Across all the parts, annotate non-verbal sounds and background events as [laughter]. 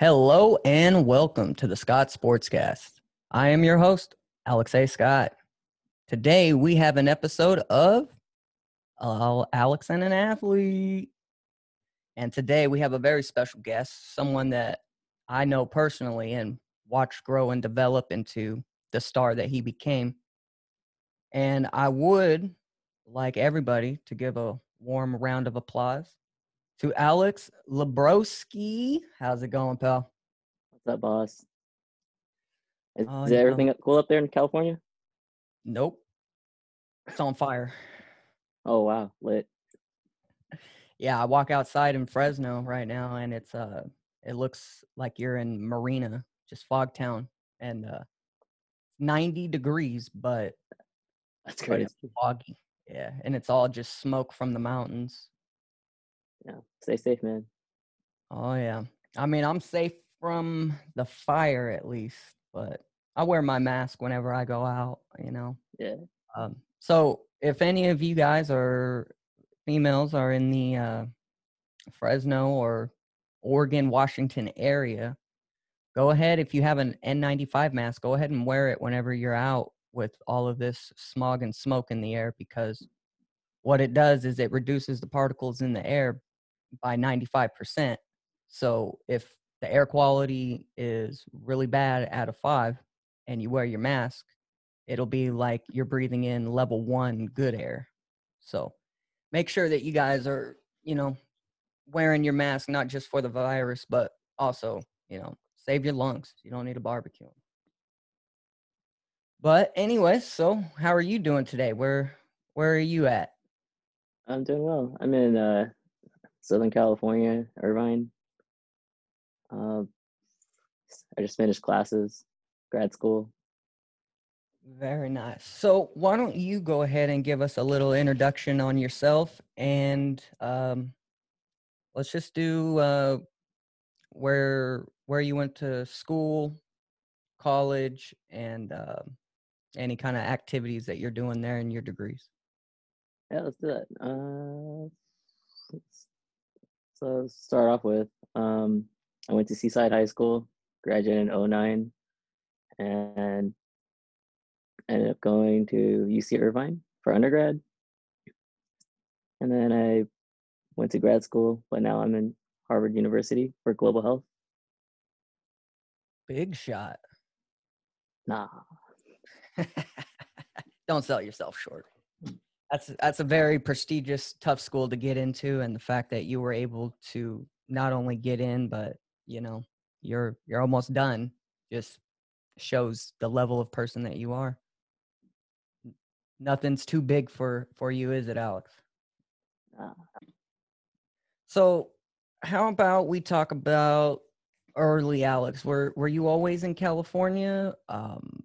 Hello and welcome to the Scott Sportscast. I am your host, Alex A. Scott. Today we have an episode of uh, Alex and an Athlete. And today we have a very special guest, someone that I know personally and watched grow and develop into the star that he became. And I would like everybody to give a warm round of applause to Alex Lebroski. How's it going, pal? What's up, boss? Is, Oh, is you know. everything cool up there in California? Nope. It's on fire. Oh wow, lit. Yeah, I walk outside in Fresno right now and it's uh it looks like you're in Marina, just fog town and uh 90 degrees but That's but crazy. it's foggy. Yeah, and it's all just smoke from the mountains. Yeah, stay safe, man. Oh yeah. I mean, I'm safe from the fire at least, but I wear my mask whenever I go out, you know. Yeah. Um, so if any of you guys or females are in the uh, Fresno or Oregon, Washington area, go ahead. If you have an N95 mask, go ahead and wear it whenever you're out with all of this smog and smoke in the air because what it does is it reduces the particles in the air by 95%. So if the air quality is really bad out of five and you wear your mask, it'll be like you're breathing in level one good air. So make sure that you guys are, you know, wearing your mask not just for the virus, but also, you know, save your lungs. You don't need a barbecue. But anyway, so how are you doing today? Where where are you at? I'm doing well. I'm in uh, Southern California, Irvine. Uh, I just finished classes, grad school. Very nice. So why don't you go ahead and give us a little introduction on yourself and um, let's just do uh, where where you went to school, college, and um any kind of activities that you're doing there in your degrees. Yeah, let's do that. Uh, let's- so start off with, um, I went to Seaside High School, graduated in 09, and ended up going to UC Irvine for undergrad. And then I went to grad school, but now I'm in Harvard University for global health. Big shot. Nah, [laughs] Don't sell yourself short. That's that's a very prestigious, tough school to get into, and the fact that you were able to not only get in, but you know, you're you're almost done, just shows the level of person that you are. Nothing's too big for for you, is it, Alex? nah. So, how about we talk about early Alex? Were were you always in California, um,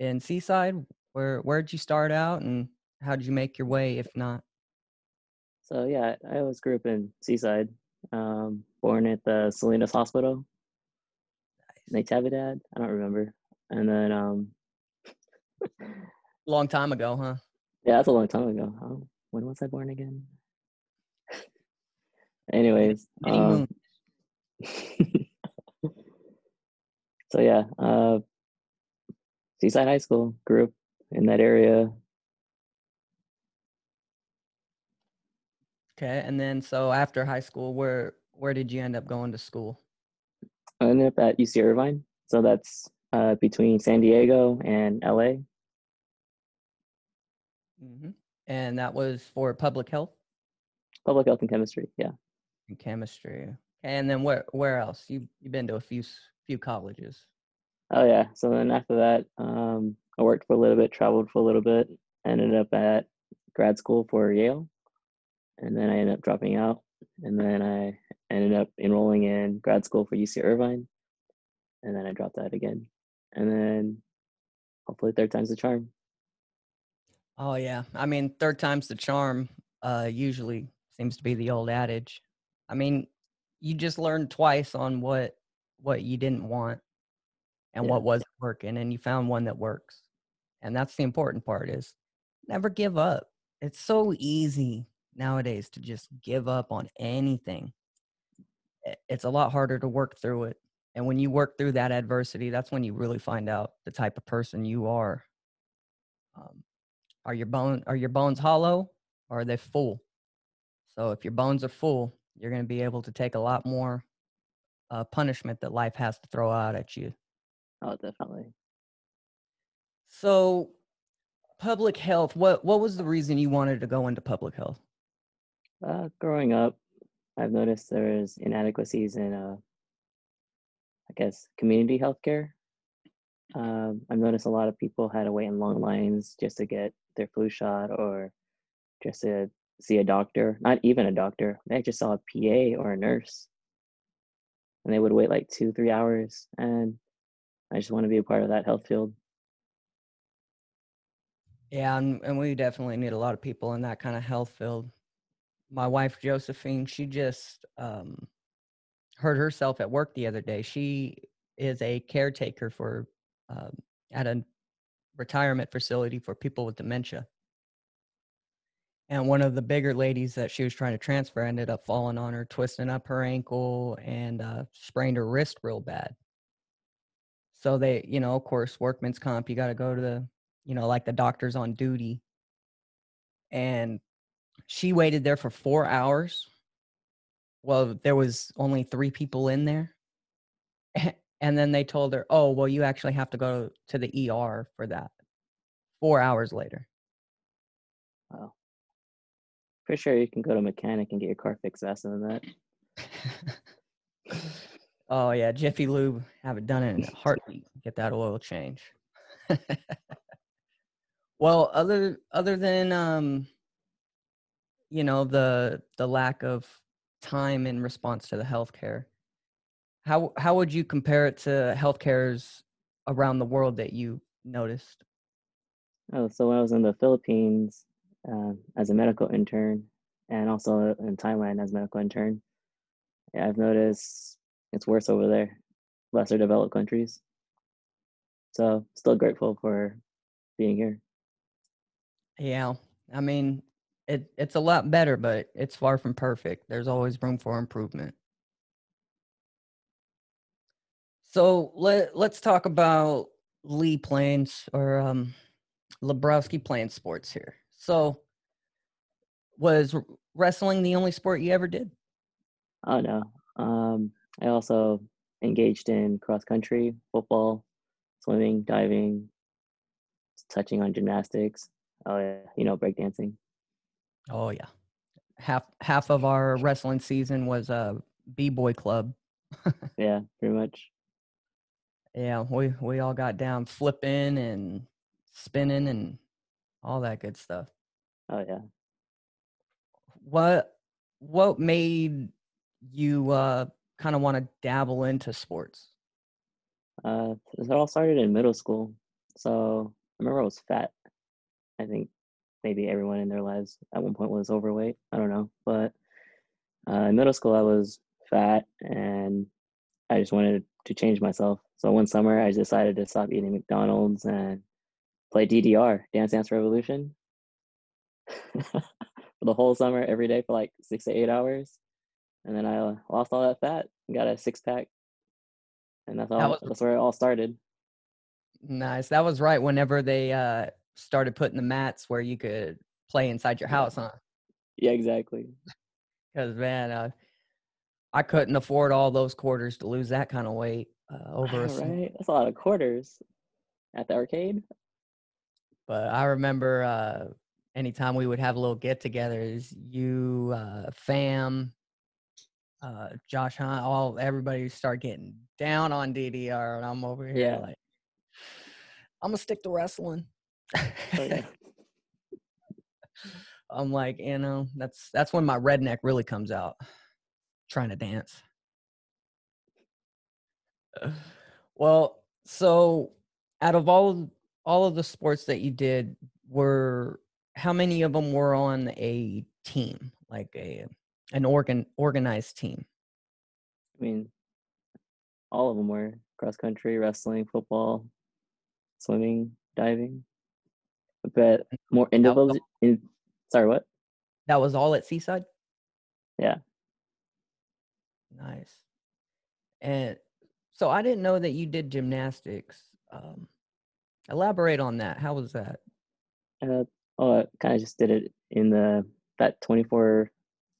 in Seaside? Where where'd you start out, and how did you make your way? If not, So yeah, I always grew up in Seaside, um, born at the Salinas Hospital, Natividad, I don't remember. And then, um, [laughs] long time ago, huh? Yeah, that's a long time ago. Oh, when was I born again? [laughs] Anyways, um, [laughs] so yeah, uh, Seaside High School, grew up in that area. Okay, and then so after high school, where where did you end up going to school? I ended up at UC Irvine, so that's uh, between San Diego and LA. hmm And that was for public health Public health and chemistry. Yeah, and chemistry. And then where where else? You you've been to a few few colleges. Oh yeah. So then after that, um, I worked for a little bit, traveled for a little bit, ended up at grad school for Yale, and then I ended up dropping out, and then I ended up enrolling in grad school for UC Irvine, and then I dropped out again, and then hopefully third time's the charm. Oh yeah, I mean third time's the charm. Uh, usually seems to be the old adage. I mean, you just learned twice on what what you didn't want and Yeah. what wasn't working, and you found one that works. And that's the important part is never give up. It's so easy nowadays to just give up on anything. it's a lot harder to work through it. And when you work through that adversity, that's when you really find out the type of person you are. Um, are your bone are your bones hollow or are they full? So if your bones are full, you're going to be able to take a lot more uh, punishment that life has to throw out at you. Oh, definitely. So, public health. What what was the reason you wanted to go into public health? Uh, growing up, I've noticed there is inadequacies in, uh, I guess, community healthcare. Um, I've noticed a lot of people had to wait in long lines just to get their flu shot or just to see a doctor. Not even a doctor. They just saw a PA or a nurse, and they would wait like two, three hours. And I just want to be a part of that health field. Yeah, and, and we definitely need a lot of people in that kind of health field. My wife Josephine, she just um, hurt herself at work the other day. She is a caretaker for um, at a retirement facility for people with dementia. And one of the bigger ladies that she was trying to transfer ended up falling on her, twisting up her ankle, and uh, sprained her wrist real bad. So they, you know, of course, workman's comp. You got to go to the, you know, like the doctors on duty. And she waited there for four hours. Well, there was only three people in there. And then they told her, oh, well, you actually have to go to the ER for that. Four hours later. Wow. Pretty sure you can go to a mechanic and get your car fixed faster than that. [laughs] oh, yeah. Jiffy Lube, have it done in a heartbeat. Get that oil change. [laughs] well, other other than um, you know, the the lack of time in response to the healthcare, how how would you compare it to healthcares around the world that you noticed? Oh, so I was in the Philippines uh, as a medical intern, and also in Thailand as a medical intern, yeah, I've noticed it's worse over there, lesser developed countries. So still grateful for being here. Yeah, I mean, it it's a lot better, but it's far from perfect. There's always room for improvement. So let let's talk about Lee Plains or um, Lebroski playing sports here. So was wrestling the only sport you ever did? Oh no. Um, I also engaged in cross country, football, swimming, diving, touching on gymnastics. Oh yeah, you know breakdancing. Oh yeah, half half of our wrestling season was a b boy club. [laughs] Yeah, pretty much. Yeah, we we all got down flipping and spinning and all that good stuff. Oh yeah. What what made you uh kind of want to dabble into sports? Uh, it all started in middle school. So I remember I was fat. I think maybe everyone in their lives at one point was overweight. I don't know, but uh, in middle school I was fat and I just wanted to change myself. So one summer I decided to stop eating McDonald's and play DDR, Dance Dance Revolution, [laughs] for the whole summer, every day for like six to eight hours. And then I lost all that fat and got a six pack. And that's all. was- that's where it all started. Nice. That was right whenever they uh started putting the mats where you could play inside your house, huh? Yeah, exactly. [laughs] Because man, uh, I couldn't afford all those quarters to lose that kind of weight uh, over a? That's a lot of quarters at the arcade. But I remember uh, anytime we would have a little get-togethers, you, uh, fam, uh, Josh Hunt, all everybody would start getting down on DDR, and I'm over here Yeah. like, I'm gonna stick to wrestling. Yeah. [laughs] I'm like, you know, that's that's when my redneck really comes out, trying to dance. [sighs] well, so out of all of- all of the sports that you did, were how many of them were on a team, like a an organ organized team? I mean, all of them were cross country, wrestling, football, swimming, diving. But more was individual. In, sorry, what? That was all at Seaside. Yeah. Nice. And so I didn't know that you did gymnastics. Um, elaborate on that. How was that? Uh, oh, I kind of just did it in the that 24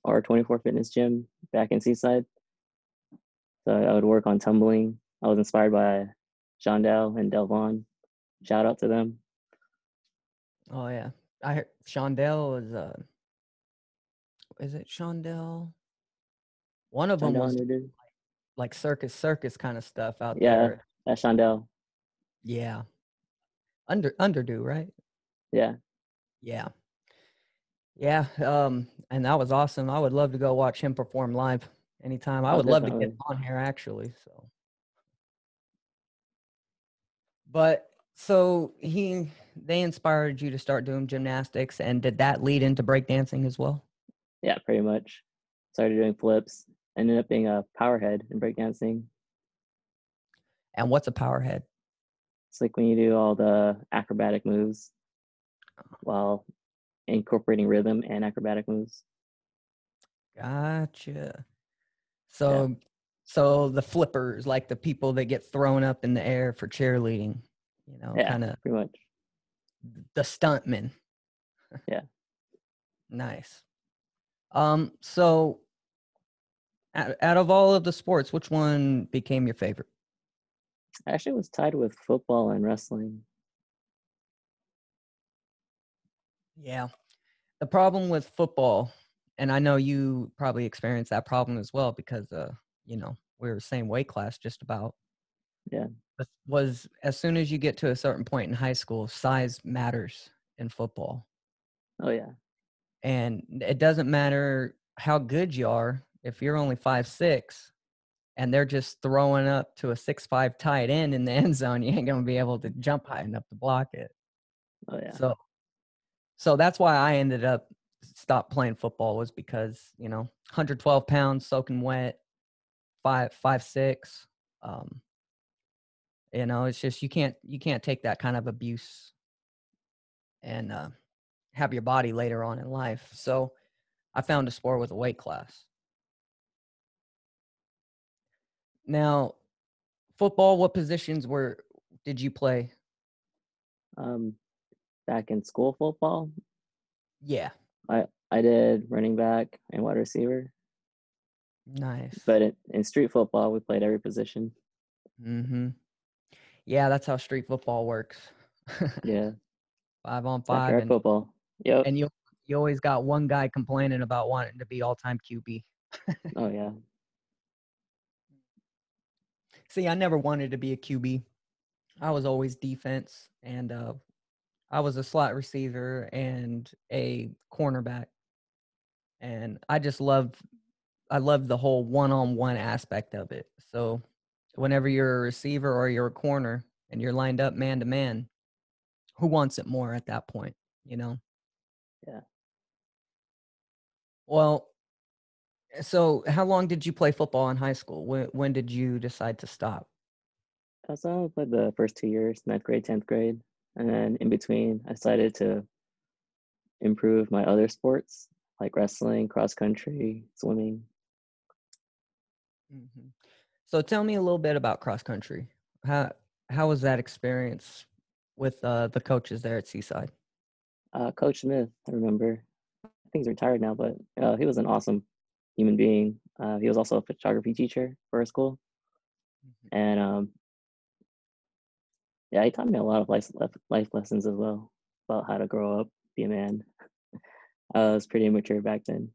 or 24 fitness gym back in Seaside. So I would work on tumbling. I was inspired by Shondell and Delvon. Shout out to them. Oh yeah, I heard Shondell is uh, is it Shondell? One of them was Underdo. like circus circus kind of stuff out Yeah. there. Yeah, that's Shondell. Yeah. Under underdo, right? Yeah. Yeah. Yeah. Um, and that was awesome. I would love to go watch him perform live anytime. I Oh, would love to get on here actually. So but so he they inspired you to start doing gymnastics and did that lead into breakdancing as well? Yeah, pretty much. Started doing flips. Ended up being a powerhead in breakdancing. And what's a powerhead? It's like when you do all the acrobatic moves while incorporating rhythm and acrobatic moves. Gotcha. So so the flippers, like the people that get thrown up in the air for cheerleading, you know, Yeah. kind of Pretty much. The stuntman. Yeah. [laughs] Nice. Um, so out, out of all of the sports, which one became your favorite? I actually was tied with football and wrestling. Yeah. The problem with football, and I know you probably experienced that problem as well because uh, you know, we were the same weight class just about. Yeah. was- as soon as you get to a certain point in high school, size matters in football. Oh yeah. and it doesn't matter how good you are if you're only five six and they're just throwing up to a six five tight end in the [laughs] end zone you ain't gonna be able to jump high enough to block it Oh yeah. so so that's why i ended up stopped playing football was because you know 112 pounds soaking wet five five six um you know it's just you can't you can't take that kind of abuse and uh have your body later on in life. So i found a sport with a weight class. Now football what positions were did you play? Um, back in school football, yeah. I i did running back and wide receiver. nice. But in, in street football, we played every position. mm-hmm yeah that's how street football works Yeah. [laughs] five on five and, football. Yep. and you you always got one guy complaining about wanting to be all-time qb oh yeah. See, I never wanted to be a QB. I was always defense, and uh, I was a slot receiver and a cornerback. And I just loved, I loved the whole one-on-one aspect of it. So, whenever you're a receiver or you're a corner and you're lined up man to man, who wants it more at that point? You know. Yeah. Well, so how long did you play football in high school? When when did you decide to stop? So I played the first two years, ninth grade, tenth grade, and then in between, I decided to improve my other sports like wrestling, cross country, swimming. hmm So tell me a little bit about cross country. How how was that experience with uh, the coaches there at Seaside? Uh, Coach Smith, I remember. I think he's retired now, but uh, he was an awesome human being. Uh, he was also a photography teacher for our school, and um, yeah, he taught me a lot of life life lessons as well about how to grow up, be a man. [laughs] I was pretty immature back then.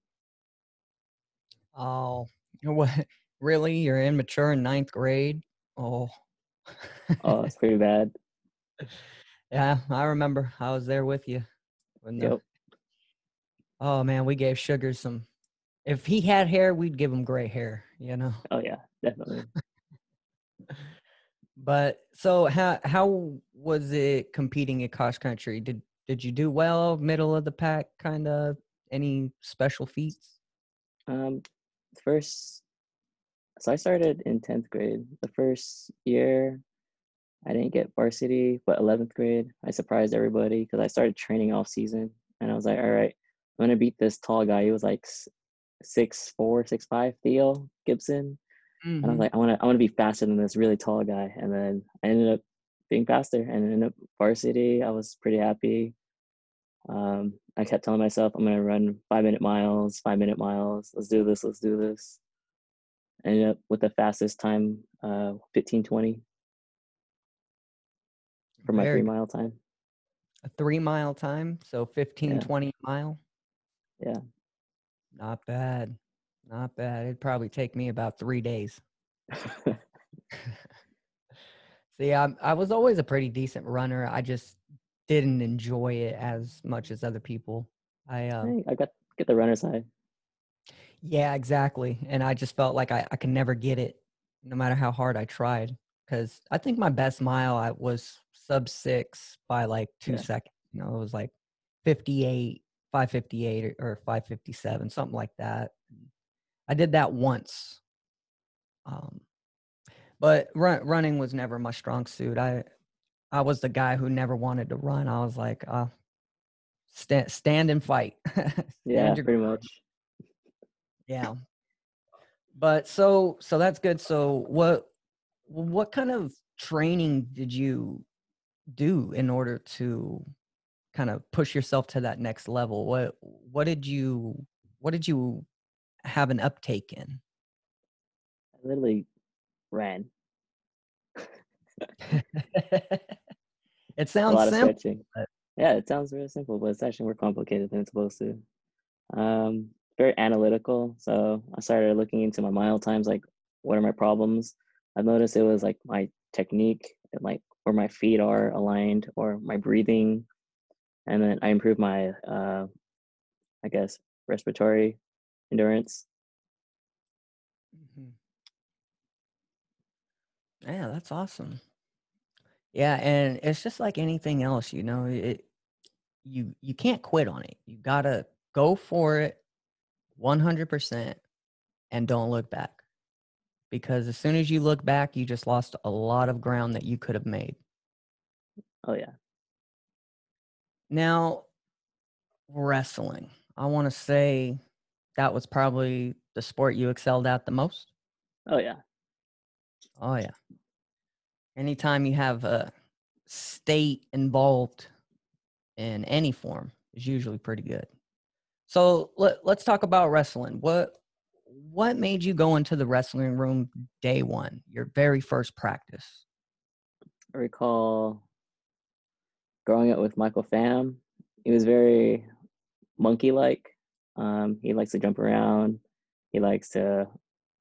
Oh, [laughs] what? Really? You're immature in ninth grade? Oh. Oh, it's pretty bad. [laughs] yeah, I remember. I was there with you. When the, Yep. Oh man, we gave Sugar some. If he had hair, we'd give him gray hair. You know. Oh yeah, definitely. [laughs] But so how how was it competing at cross country? Did did you do well, middle of the pack, kind of? Any special feats? Um, first, so I started in tenth grade. The first year, I didn't get varsity, but eleventh grade, I surprised everybody because I started training off season, and I was like, all right, I'm gonna beat this tall guy. He was like six four, six five Theo Gibson. And I was Mhm. like, I wanna I wanna be faster than this really tall guy. And then I ended up being faster and ended up varsity. I was pretty happy. Um, I kept telling myself I'm gonna run five minute miles, five minute miles. Let's do this, let's do this. Ended up with the fastest time, uh, fifteen twenty for my Very three mile time. a three mile time, so 15, Yeah. 20 mile. Yeah. Not bad. Not bad. It'd probably take me about three days. [laughs] See, I'm, I was always a pretty decent runner. I just didn't enjoy it as much as other people. I uh, Hey, I got get the runner's high. Yeah, exactly. And I just felt like I, I could never get it, no matter how hard I tried. Because I think my best mile I was sub six by like two Yeah. seconds. You know, it was like 58, 558 or, or 557, something like that. I did that once. Um, but run, running was never my strong suit. I I was the guy who never wanted to run. I was like, uh, stand, stand and fight. [laughs] Stand Yeah, pretty much. Yeah. But so so that's good. So what what kind of training did you do in order to kind of push yourself to that next level? What what did you what did you have an uptake in? I literally ran. [laughs] it a sounds lot of simple. stretching. but- Yeah, it sounds very simple, but it's actually more complicated than it's supposed to. Um, very analytical. So I started looking into my mile times, like what are my problems? I've noticed it was like my technique and like where my feet are aligned or my breathing. And then I improved my uh I guess respiratory endurance. Mm-hmm. Yeah, that's awesome. Yeah, and it's just like anything else, you know, it you you can't quit on it. You got to go for it 100% and don't look back. Because as soon as you look back, you just lost a lot of ground that you could have made. Oh yeah. Now, wrestling. I want to say that was probably the sport you excelled at the most. Oh yeah. Oh yeah. Anytime you have a state involved in any form is usually pretty good. So let, let's talk about wrestling. What what made you go into the wrestling room day one, your very first practice? I recall growing up with Michael Pham. He was very monkey like. Um, he likes to jump around. He likes to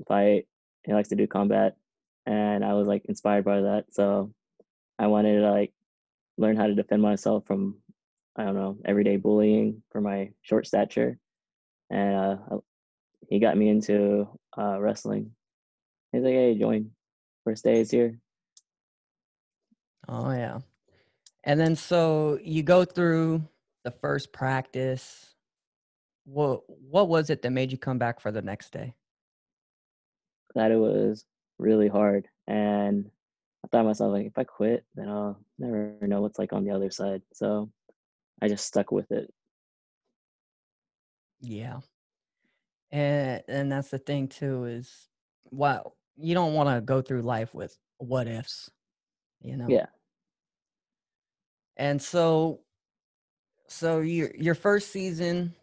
fight. He likes to do combat. And I was like inspired by that. So I wanted to like learn how to defend myself from I don't know, everyday bullying for my short stature. And uh, he got me into uh, wrestling. He's like, hey, join. First day is here. Oh yeah. And then so you go through the first practice. What what was it that made you come back for the next day? that it was really hard and i thought to myself like if i quit then i'll never know what's like on the other side so i just stuck with it Yeah. And and that's the thing too is well, you don't want to go through life with what ifs, you know. yeah And so so your your first season,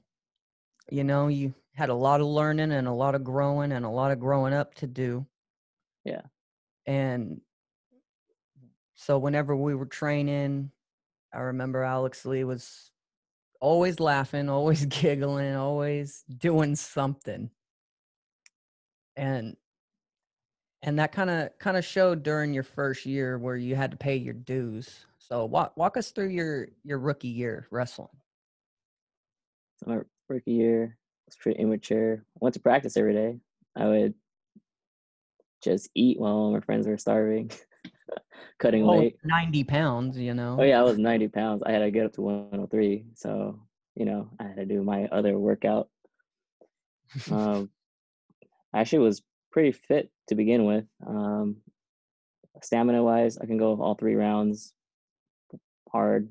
you know, you had a lot of learning and a lot of growing and a lot of growing up to do. Yeah. And so whenever we were training, I remember Alex Lee was always laughing, always [laughs] giggling, always doing something. And and that kind of kind of showed during your first year where you had to pay your dues. So walk walk us through your your rookie year wrestling. so my rookie year was pretty immature i went to practice every day i would just eat while my friends were starving [laughs] [laughs] cutting Well, weight 90 pounds, you know. oh yeah i was 90 pounds i had to get up to 103 so you know i had to do my other workout [laughs] um, I actually was pretty fit to begin with. Um, stamina wise, I can go all three rounds hard.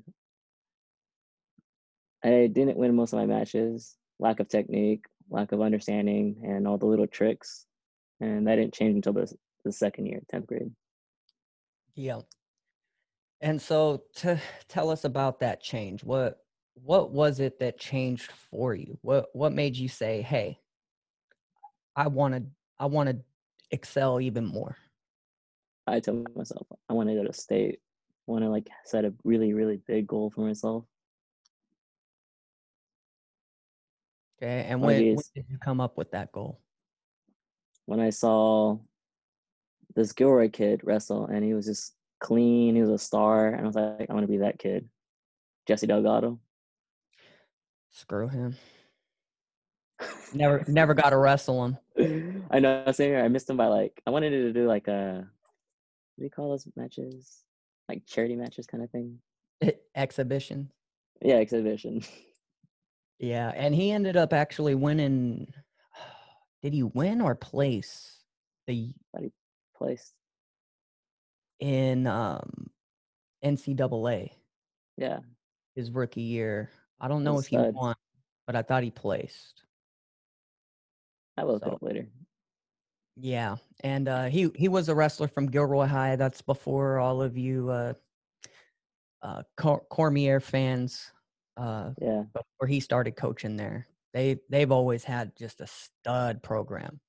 I didn't win most of my matches. Lack of technique, lack of understanding, and all the little tricks. And that didn't change until the the second year, tenth grade. Yeah. And so to tell us about that change. What what was it that changed for you? What what made you say, "Hey, I want to I want to excel even more." I told myself I want to go to state. I want to like set a really really big goal for myself. Okay. And when, when did you come up with that goal? when I saw this Gilroy kid wrestle, and he was just clean. He was a star, and I was like, I want to be that kid, Jesse Delgado. Screw him. [laughs] Never never got to wrestle him. I know. Same here. I missed him by like I wanted to do like a what do you call those matches? Like charity matches kind of thing. Exhibition. Yeah, exhibition. [laughs] Yeah, and he ended up actually winning. [sighs] Did he win or place the Place. in um NCAA Yeah. his rookie year? I don't know He's if he won, but I thought he placed. I will So- up later. Yeah, and uh, he he was a wrestler from Gilroy High. That's before all of you uh, uh, Cor- Cormier fans. Uh, Yeah. before he started coaching there, they they've always had just a stud program.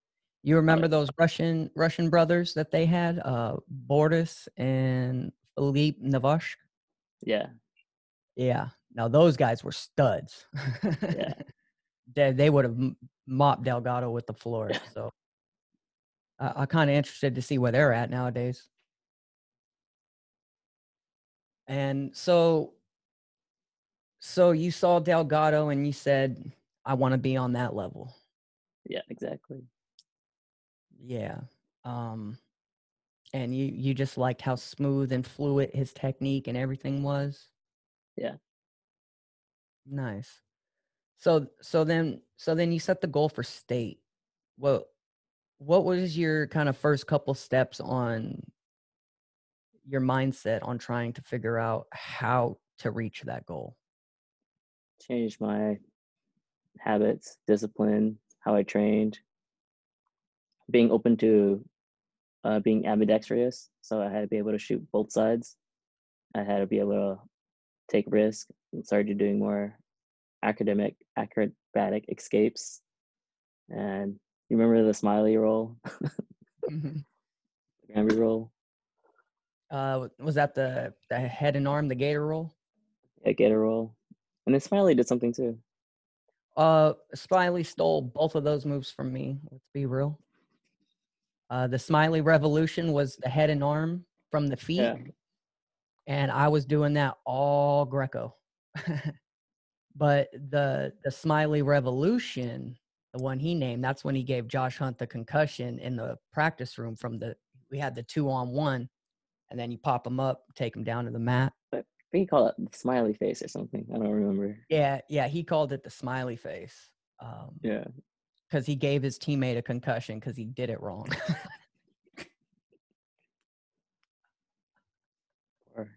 You remember those Russian Russian brothers that they had, uh, Boris and Philippe Navash? Yeah. Yeah. Now those guys were studs. Yeah. [laughs] they they would have mopped Delgado with the floor. [laughs] So I, I'm kind of interested to see where they're at nowadays. And so, so you saw Delgado and you said, "I want to be on that level." Yeah. Exactly. Yeah. Um, and you you just liked how smooth and fluid his technique and everything was. Yeah. Nice. So so then so then you set the goal for state. What what was your kind of first couple steps on your mindset on trying to figure out how to reach that goal? Change my habits, discipline, how I trained, being open to uh, being ambidextrous. So I had to be able to shoot both sides. I had to be able to take risk and started doing more academic, acrobatic escapes. And you remember the smiley roll, [laughs] Mhm. Granby roll? Uh, was that the the head and arm, the gator roll? Yeah, gator roll. And then Smiley did something too. Uh, Smiley stole both of those moves from me. Let's be real. Uh, the Smiley Revolution was the head and arm from the feet, Yeah. and I was doing that all Greco. [laughs] but the the Smiley Revolution, the one he named, that's when he gave Josh Hunt the concussion in the practice room. From the we had the two on one, and then you pop him up, take him down to the mat. I think he called it the smiley face or something. I don't remember. Yeah, yeah, he called it the Smiley face. Um, Yeah. Because he gave his teammate a concussion because he did it wrong. [laughs] Or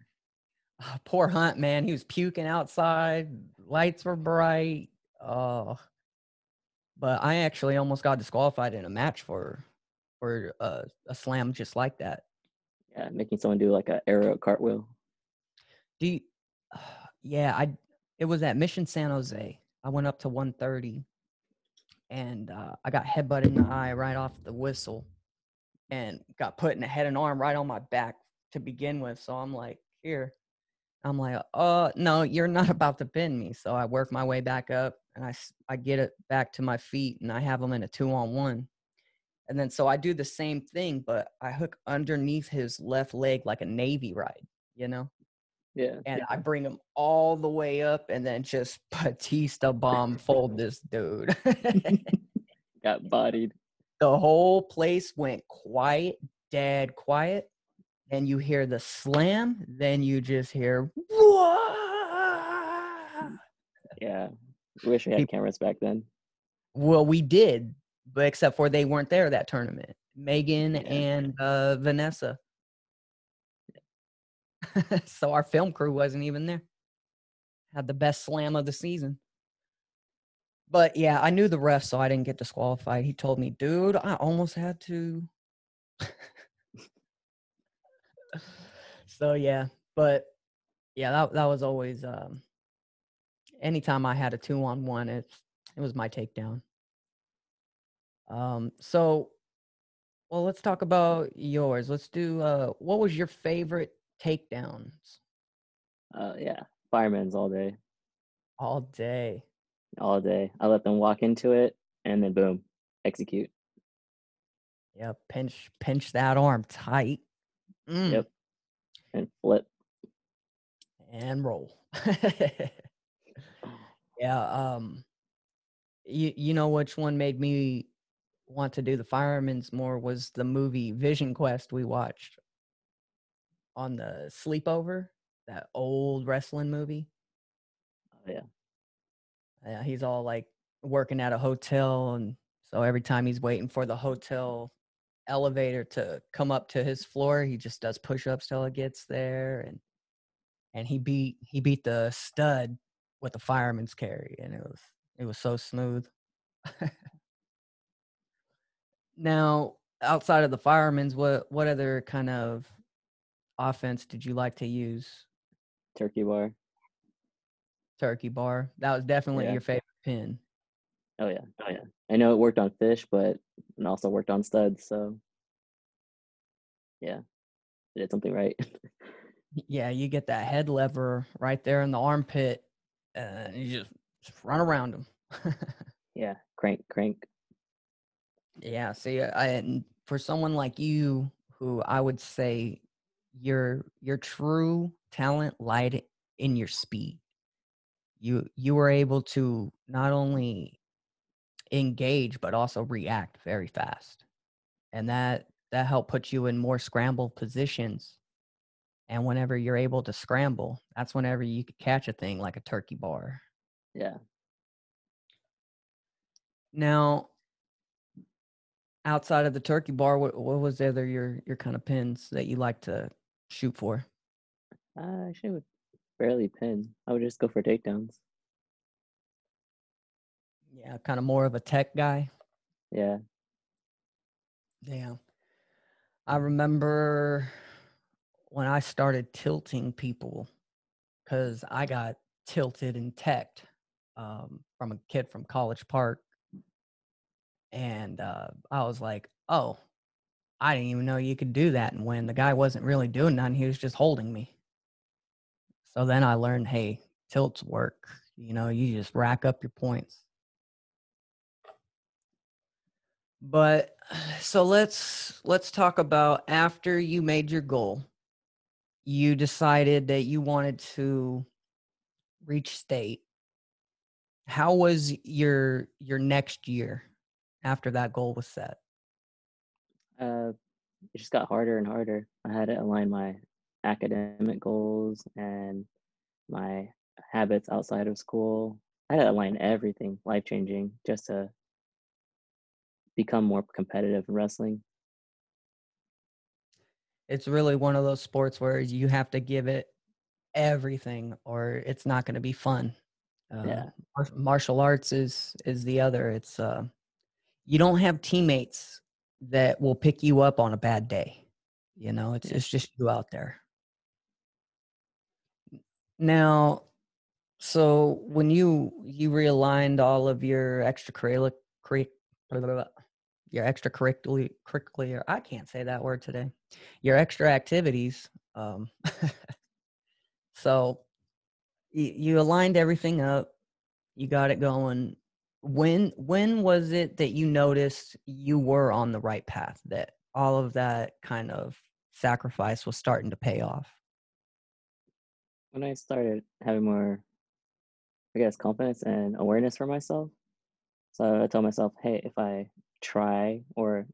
Ah, Poor Hunt, man. He was puking outside. Lights were bright. Oh, but I actually almost got disqualified in a match for for uh, a slam just like that. yeah, making someone do like a aerial cartwheel. Do you, [sighs] yeah, I it was at Mission San Jose. I went up to 130 and uh, I got headbutt in the eye right off the whistle and got put in a head and arm right on my back to begin with. So I'm like, here. I'm like, oh no, you're not about to pin me. So I work my way back up and I I get it back to my feet and I have them in a two on one. And then so I do the same thing, but I hook underneath his left leg like a Navy ride, you know? Yeah. and I bring him all the way up and then just [laughs] Batista bomb fold this dude. [laughs] Got bodied. the whole place went quiet, dead quiet. Then you hear the slam, then you just hear! Yeah. Wish we had cameras back then. Well, we did, but except for they weren't there that tournament. Megan Yeah. and uh, Vanessa. [laughs] so our film crew wasn't even there. Had the best slam of the season. But yeah, I knew the ref, so I didn't get disqualified. He told me, dude, I almost had to. [laughs] so yeah, but yeah, that that was always um anytime I had a two on one, it it was my takedown. Um so well let's talk about yours. Let's do uh what was your favorite takedowns Uh, yeah, firemen's all day, all day? all day. I let them walk into it, and then boom, execute. Yeah, pinch pinch that arm tight. Mm, Yep, and flip. And roll. [laughs] yeah, um you you know which one made me want to do the firemen's more was the movie Vision Quest we watched on the sleepover, that old wrestling movie. Oh, yeah, Yeah, he's all like working at a hotel and so every time he's waiting for the hotel elevator to come up to his floor, he just does push-ups till it gets there and and he beat he beat the stud with the fireman's carry and it was it was so smooth. [laughs] Now, outside of the firemen's, what what other kind of offense did you like to use? turkey bar. Turkey bar. That was definitely Yeah. your favorite pin. Oh yeah, oh yeah. I know it worked on fish, but it also worked on studs. So yeah, I did something right. [laughs] Yeah, you get that head lever right there in the armpit, uh, and you just, just run around them. [laughs] yeah, crank, crank. yeah. See, I and for someone like you, who I would say your your true talent lied in your speed. You you were able to not only engage but also react very fast, and that that helped put you in more scramble positions. And whenever you're able to scramble, that's whenever you could catch a thing like a turkey bar. Yeah. Now, outside of the turkey bar, what what was the other your your kind of pins that you like to shoot for? I actually would barely pin. I would just go for takedowns. Yeah, kind of more of a tech guy. Yeah. Yeah. I remember when I started tilting people because I got tilted and teched um, from a kid from College Park. And uh, I was like, oh, I didn't even know you could do that. And when the guy wasn't really doing nothing, he was just holding me. So then I learned, hey, tilts work. You know, you just rack up your points. But [sighs] so let's let's talk about after you made your goal, you decided that you wanted to reach state. How was your your next year after that goal was set? Uh, it just got harder and harder. I had to align my academic goals and my habits outside of school. I had to align everything, life changing, just to become more competitive in wrestling. It's really one of those sports where you have to give it everything or it's not going to be fun. Uh, Yeah. martial arts is is the other. It's uh, you don't have teammates that will pick you up on a bad day. You know, it's Yeah. it's just you out there. Now, so when you you realigned all of your extracurricular curric- blah, blah, blah, your extracurricular curricular I can't say that word today. Your extra activities. Um, [laughs] so you, you aligned everything up. You got it going. When when was it that you noticed you were on the right path? That all of that kind of sacrifice was starting to pay off. When I started having more, I guess, confidence and awareness for myself, so I told myself, hey, if I try or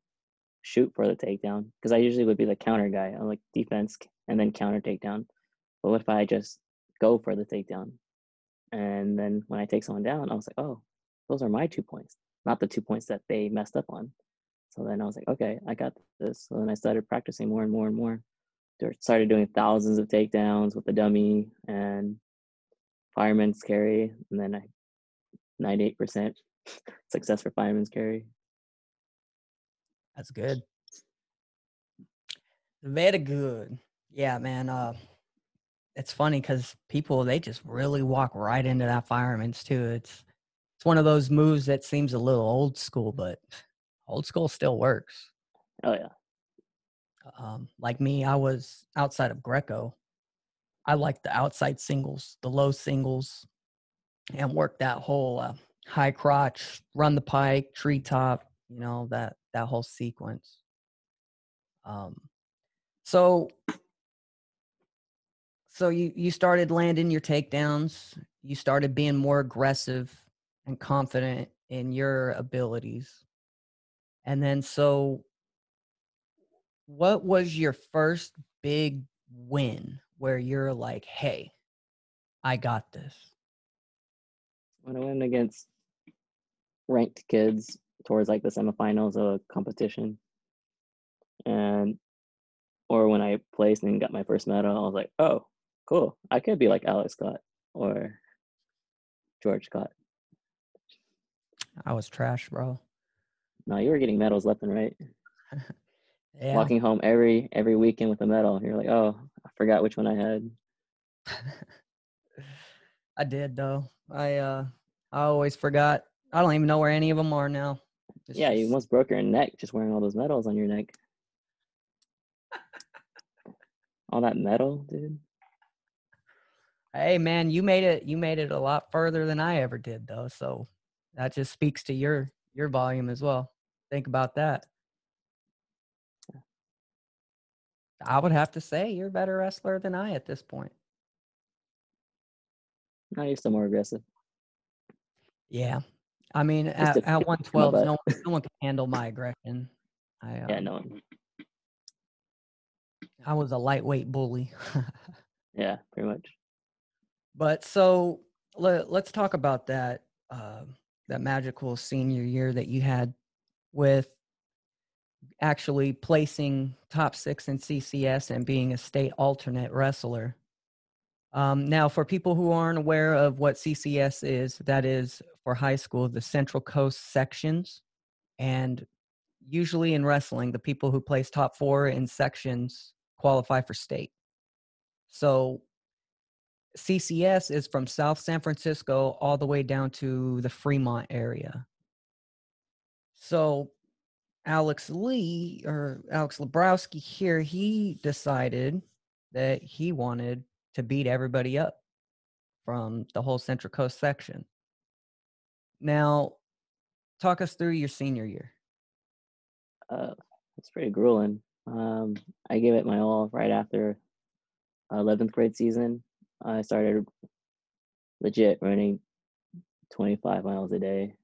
shoot for the takedown, because I usually would be the counter guy, I'm like defense and then counter takedown. But what if I just go for the takedown? And then when I take someone down, I was like, oh, those are my two points, not the two points that they messed up on. So then I was like, okay, I got this. So then I started practicing more and more and more. Started doing thousands of takedowns with the dummy and fireman's carry. And then I 98% [laughs] success for fireman's carry. That's good. Very good. Yeah, man. Uh, it's funny because people they just really walk right into that fireman's too. It's it's one of those moves that seems a little old school, but old school still works. Oh yeah. Um, like me, I was outside of Greco. I like the outside singles, the low singles, and work that whole uh, high crotch, run the pike, treetop, you know that that whole sequence. Um, so so you you started landing your takedowns. You started being more aggressive and confident in your abilities. And then so what was your first big win where you're like, "Hey, I got this." When I went against ranked kids towards like the semifinals of a competition, and or when I placed and got my first medal, I was like, "Oh, cool! I could be like Alex Scott or George Scott." I was trash, bro. No, you were getting medals left and right. [laughs] Yeah. Walking home every every weekend with a medal. You're like, "Oh, I forgot which one I had." [laughs] I did though. I uh I always forgot. I don't even know where any of them are now. It's yeah, you almost broke your neck just wearing all those medals on your neck. [laughs] all that metal, dude. Hey man, you made it you made it a lot further than I ever did though. So that just speaks to your your volume as well. Think about that. I would have to say you're a better wrestler than I at this point. No, you're still more aggressive. Yeah. I mean, at, a- at 112, no, one- no one can handle my aggression. I, uh, Yeah, no one. I was a lightweight bully. [laughs] Yeah, pretty much. But so let, let's talk about that uh, that magical senior year that you had with actually placing top six in CCS and being a state alternate wrestler. Um, now, for people who aren't aware of what CCS is, that is for high school, the Central Coast sections. And usually in wrestling, the people who place top four in sections qualify for state. So CCS is from South San Francisco all the way down to the Fremont area. So Alex Lee or Alex Lebroski here, he decided that he wanted to beat everybody up from the whole Central Coast section. Now, talk us through your senior year. Uh, it's pretty grueling. Um, I gave it my all right after 11th grade season. I started legit running 25 miles a day.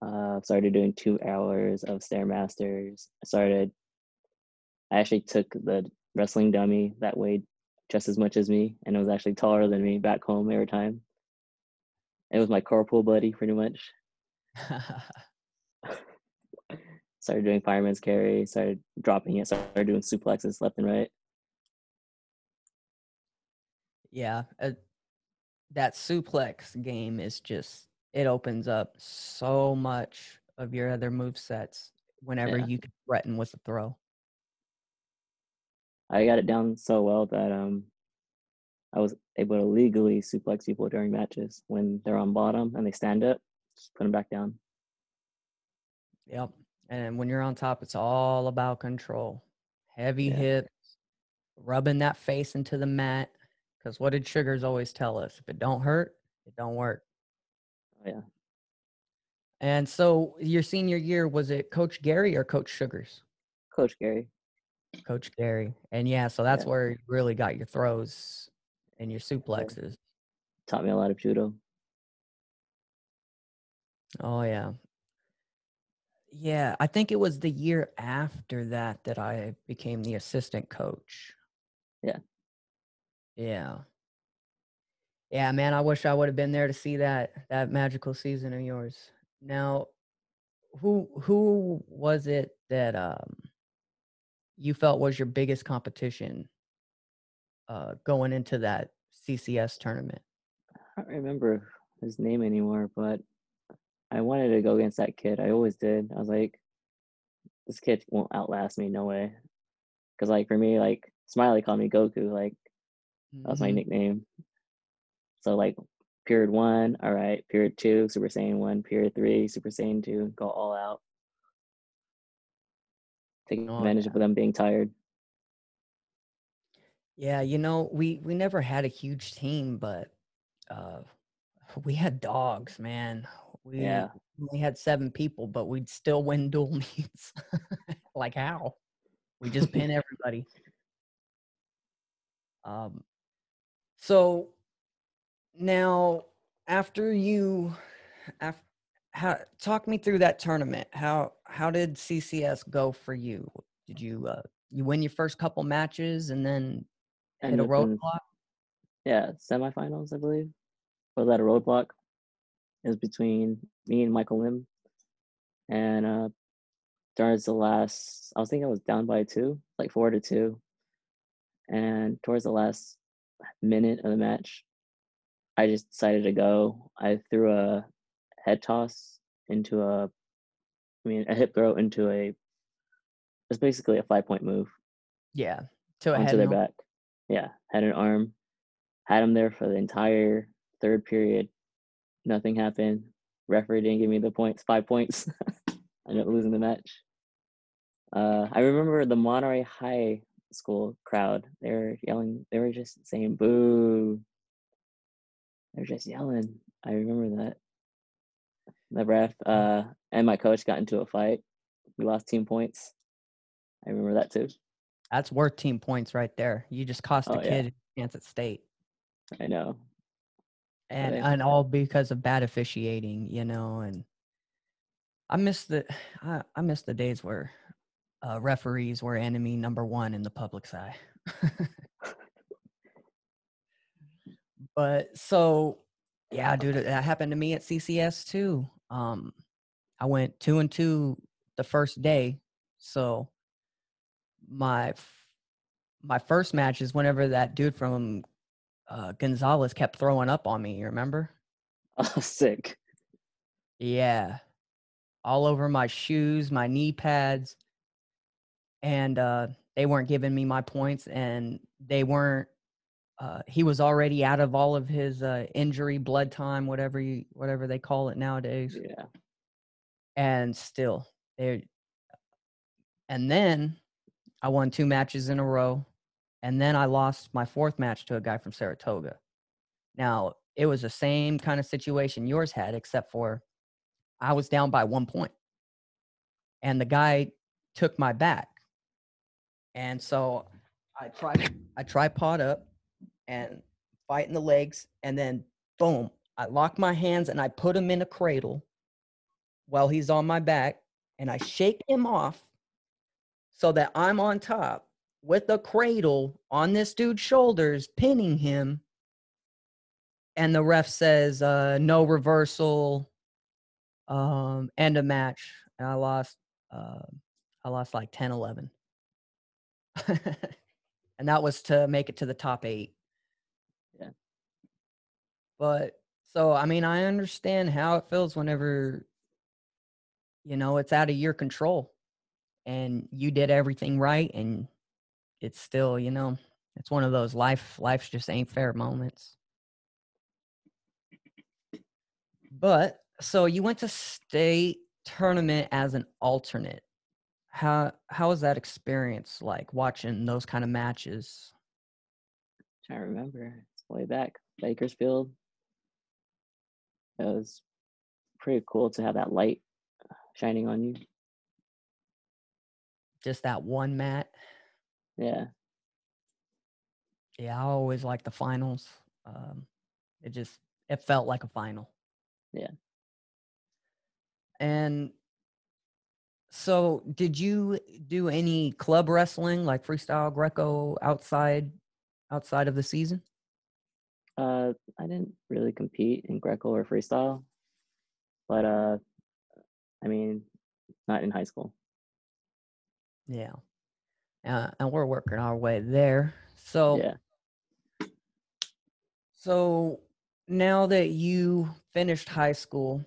Uh, started doing two hours of stairmasters. I started. I actually took the wrestling dummy that weighed just as much as me, and it was actually taller than me back home every time. It was my carpool buddy, pretty much. [laughs] [laughs] started doing fireman's carry, started dropping it, started doing suplexes left and right. Yeah, uh, that suplex game is just it opens up so much of your other move sets whenever Yeah. you can threaten with a throw. I got it down so well that um I was able to legally suplex people during matches when they're on bottom and they stand up, just put them back down. Yep. And when you're on top, it's all about control. Heavy Yeah. hips, rubbing that face into the mat. Because what did sugars always tell us? If it don't hurt, it don't work. Oh, yeah. And so your senior year, was it Coach Gary or Coach Sugars? Coach Gary. Coach Gary. And yeah, so that's Yeah. where you really got your throws and your suplexes. Taught me a lot of judo. Oh yeah. Yeah, I think it was the year after that that I became the assistant coach. Yeah. Yeah. Yeah, man, I wish I would have been there to see that that magical season of yours. Now, who who was it that um you felt was your biggest competition uh going into that CCS tournament? I don't remember his name anymore, but I wanted to go against that kid. I always did. I was like, this kid won't outlast me, no way. Because like for me, like Smiley called me Goku, like that was my Mhm. nickname. So like period one, all right, period two, Super Saiyan one, period three, Super Saiyan two, go all out. Take Oh, advantage yeah. of them being tired. Yeah, you know, we we never had a huge team, but uh [laughs] we had dogs, man. We Yeah. only had seven people, but we'd still win dual [laughs] meets. like how? We just pin [laughs] everybody. Um so now after you after how talk me through that tournament. How how did CCS go for you? Did you uh you win your first couple matches and then hit And a within roadblock? yeah, semifinals, I believe. Was that a roadblock? It was between me and Michael Lim. And uh towards the last I was thinking I was down by two, like four to two. And towards the last minute of the match, I just decided to go. I threw a head toss into a I mean a hip throw into a it's basically a five point move Yeah. To a onto head their back. Yeah, had an arm, had him there for the entire third period. Nothing happened. Referee didn't give me the points, five points. [laughs] I ended up losing the match. Uh, I remember the Monterey High School crowd. They were yelling. They were just saying "boo." They were just yelling. I remember that. The ref uh, and my coach got into a fight. We lost team points. I remember that too. That's worth team points right there. You just cost a Oh, yeah. kid a chance at state. I know. And and all because of bad officiating, you know, and I miss the I, I miss the days where uh, referees were enemy number one in the public's eye. [laughs] but so yeah, dude, that happened to me at CCS too. Um, I went two and two the first day, so my my first match is whenever that dude from uh, Gonzales kept throwing up on me. You remember? [laughs] Oh, sick. Yeah. All over my shoes, my knee pads. And uh they weren't giving me my points and they weren't uh he was already out of all of his uh injury blood time whatever you whatever they call it nowadays Yeah. and still they and then I won two matches in a row and then I lost my fourth match to a guy from Saratoga. Now, it was the same kind of situation yours had except for I was down by 1. And the guy took my back. And so I tried I tripod up and fighting the legs and then boom, I lock my hands and I put him in a cradle while he's on my back and I shake him off so that I'm on top with a cradle on this dude's shoulders, pinning him. And the ref says, uh, no reversal, um, end of match. And I lost, uh, I lost like 10 11. [laughs] and that was to make it to the top eight. Yeah. But so, I mean, I understand how it feels whenever, you know, it's out of your control and you did everything right and it's still, you know, it's one of those life, life's just ain't fair moments. But so you went to state tournament as an alternate. How how was that experience like watching those kind of matches? trying to remember. It's way back. Bakersfield. It was pretty cool to have that light shining on you. Just that one mat. Yeah. Yeah, I always like the finals. Um, it just it felt like a final. Yeah. And so, did you do any club wrestling like freestyle Greco outside outside of the season? Uh, I didn't really compete in Greco or freestyle, but uh, I mean, not in high school. Yeah. Uh, and we're working our way there. So, Yeah. so now that you finished high school,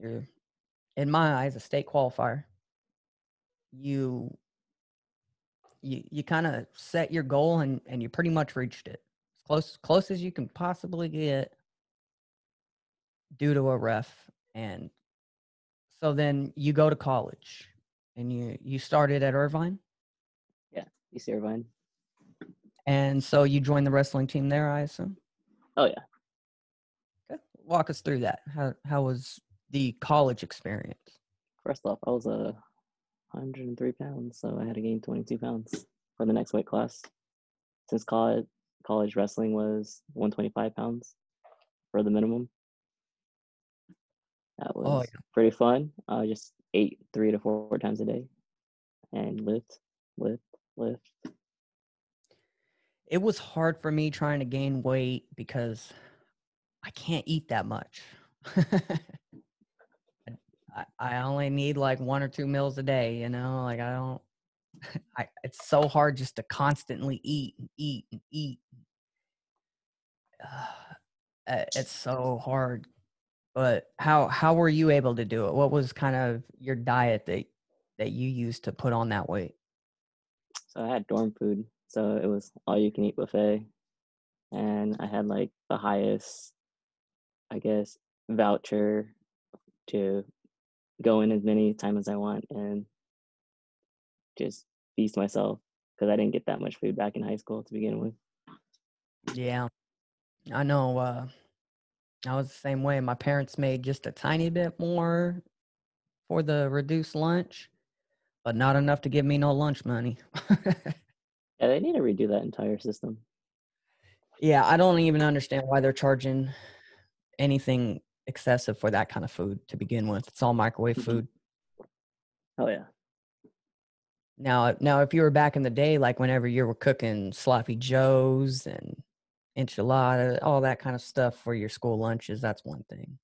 you're in my eyes a state qualifier. You you you kind of set your goal and and you pretty much reached it. As close close as you can possibly get due to a ref and so then you go to college and you you started at Irvine East Irvine. and so you joined the wrestling team there I assume. Oh yeah. Okay. Walk us through that. How how was the college experience? First off, I was a 103 pounds, so I had to gain 22 pounds for the next weight class. Since college, college wrestling was 125 pounds for the minimum. That oh, was Oh, yeah. pretty fun. I just ate three to four times a day, and lift, lift, lift. It was hard for me trying to gain weight because I can't eat that much. [laughs] I, only need like one or two meals a day, you know, like I don't [laughs] I it's so hard just to constantly eat and eat and eat. Uh, it's so hard. But how how were you able to do it? What was kind of your diet that that you used to put on that weight? So I had dorm food, so it was all you can eat buffet, and I had like the highest, I guess, voucher to go in as many times as I want and just feast myself because I didn't get that much food back in high school to begin with. Yeah. I know uh I was the same way. My parents made just a tiny bit more for the reduced lunch, but not enough to give me no lunch money. [laughs] Yeah, they need to redo that entire system. yeah, I don't even understand why they're charging anything excessive for that kind of food to begin with. It's all microwave Mhm. food. Oh yeah, Now, now if you were back in the day, like whenever you were cooking sloppy joes and enchilada, all that kind of stuff for your school lunches, that's one thing.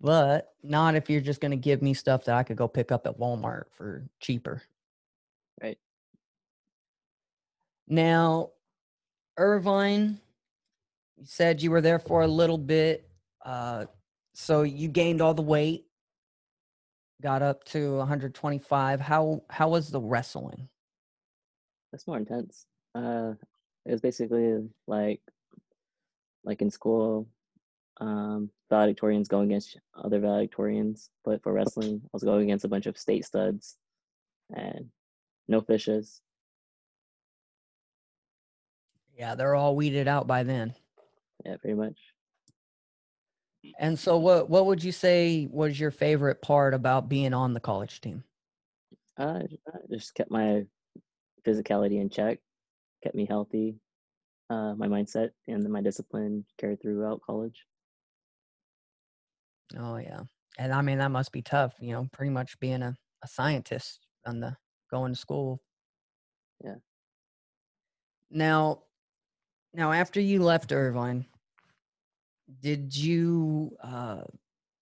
But not if you're just going to give me stuff that I could go pick up at Walmart for cheaper. Right. Now, Irvine, you said you were there for a little bit. Uh, so you gained all the weight, got up to 125. How how was the wrestling? that's more intense. Uh, it was basically like, like in school, um, valedictorians going against other valedictorians, but for wrestling, I was going against a bunch of state studs, and no fishes. Yeah, they're all weeded out by then. Yeah, pretty much. And so, what what would you say was your favorite part about being on the college team? Uh, uh, just kept my physicality in check, kept me healthy, uh, my mindset and my discipline carried throughout college. Oh yeah, and I mean that must be tough. You know, pretty much being a, a scientist on the going to school. Yeah. Now, now after you left Irvine, did you? uh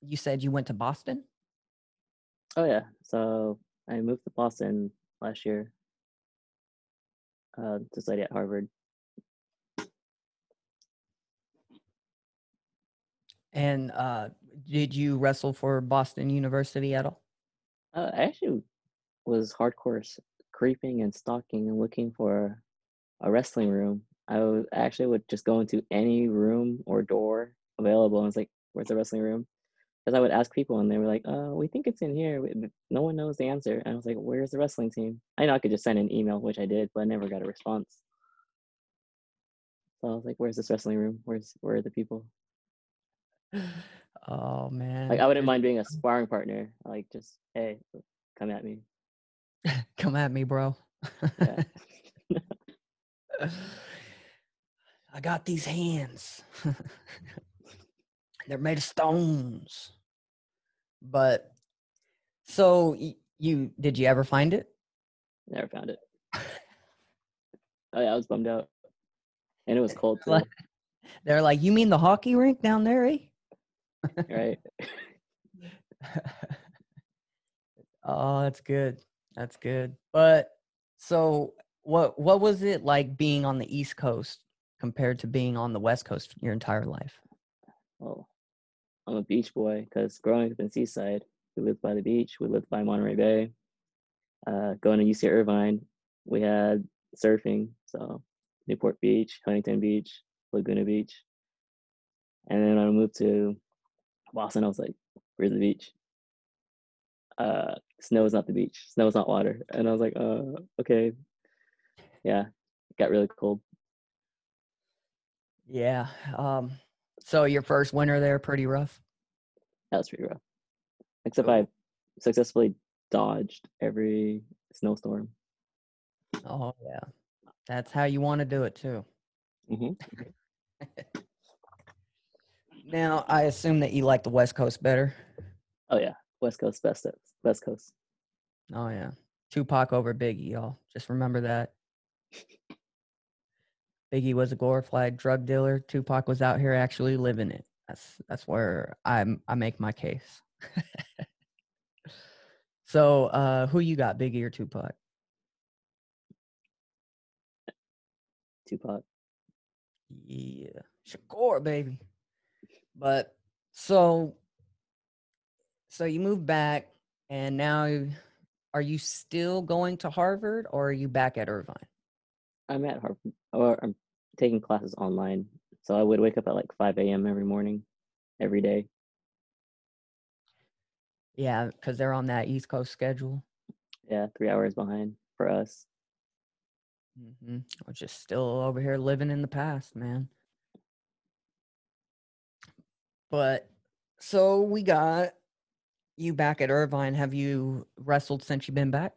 You said you went to Boston. Oh yeah, so I moved to Boston last year uh, to study at Harvard. And uh did you wrestle for Boston University at all? Uh, I actually was hardcore creeping and stalking and looking for a wrestling room. I w- actually would just go into any room or door available and was like, "Where's the wrestling room?" Because I would ask people and they were like, "Uh, we think it's in here." No one knows the answer. And I was like, "Where's the wrestling team?" I know I could just send an email, which I did, but I never got a response. So I was like, "Where's this wrestling room? Where's where are the people?" Oh man. Like I wouldn't mind being a [laughs] sparring partner. Like just hey, come at me. Come at me, bro. [laughs] I got these hands. [laughs] They're made of stones. But so you did you ever find it? Never found it. [laughs] Oh yeah, I was bummed out. And it was [laughs] cold too, They're like, you mean the hockey rink down there, eh? right? [laughs] oh, that's good. That's good. But so what what was it like being on the East Coast? compared to being on the West Coast your entire life? Well, I'm a beach boy because growing up in Seaside, we lived by the beach. We lived by Monterey Bay. Uh, going to UC Irvine, we had surfing. So Newport Beach, Huntington Beach, Laguna Beach. And then I moved to Boston, I was like, where's the beach? Uh, snow is not the beach. Snow is not water. And I was like, uh, okay. Yeah, it got really cold. Yeah. Um, so your first winter there, pretty rough. That was pretty rough. Except I successfully dodged every snowstorm. Oh yeah, that's how you want to do it too. hmm [laughs] Now I assume that you like the West Coast better. Oh yeah, West Coast, best West Coast. Oh yeah, Tupac over Biggie, y'all. Just remember that. [laughs] Biggie was a glorified drug dealer. Tupac was out here actually living it. That's that's where I'm I make my case. [laughs] so, uh, who you got, Biggie or Tupac? Tupac. Yeah, Shakur, baby. But so, so you moved back, and now are you still going to Harvard, or are you back at Irvine? I'm at Harvard, or I'm taking classes online. So I would wake up at like 5 a.m. every morning, every day. Yeah, because they're on that East Coast schedule. Yeah, three hours behind for us. hmm We're just still over here living in the past, man. But so we got you back at Irvine. Have you wrestled since you've been back?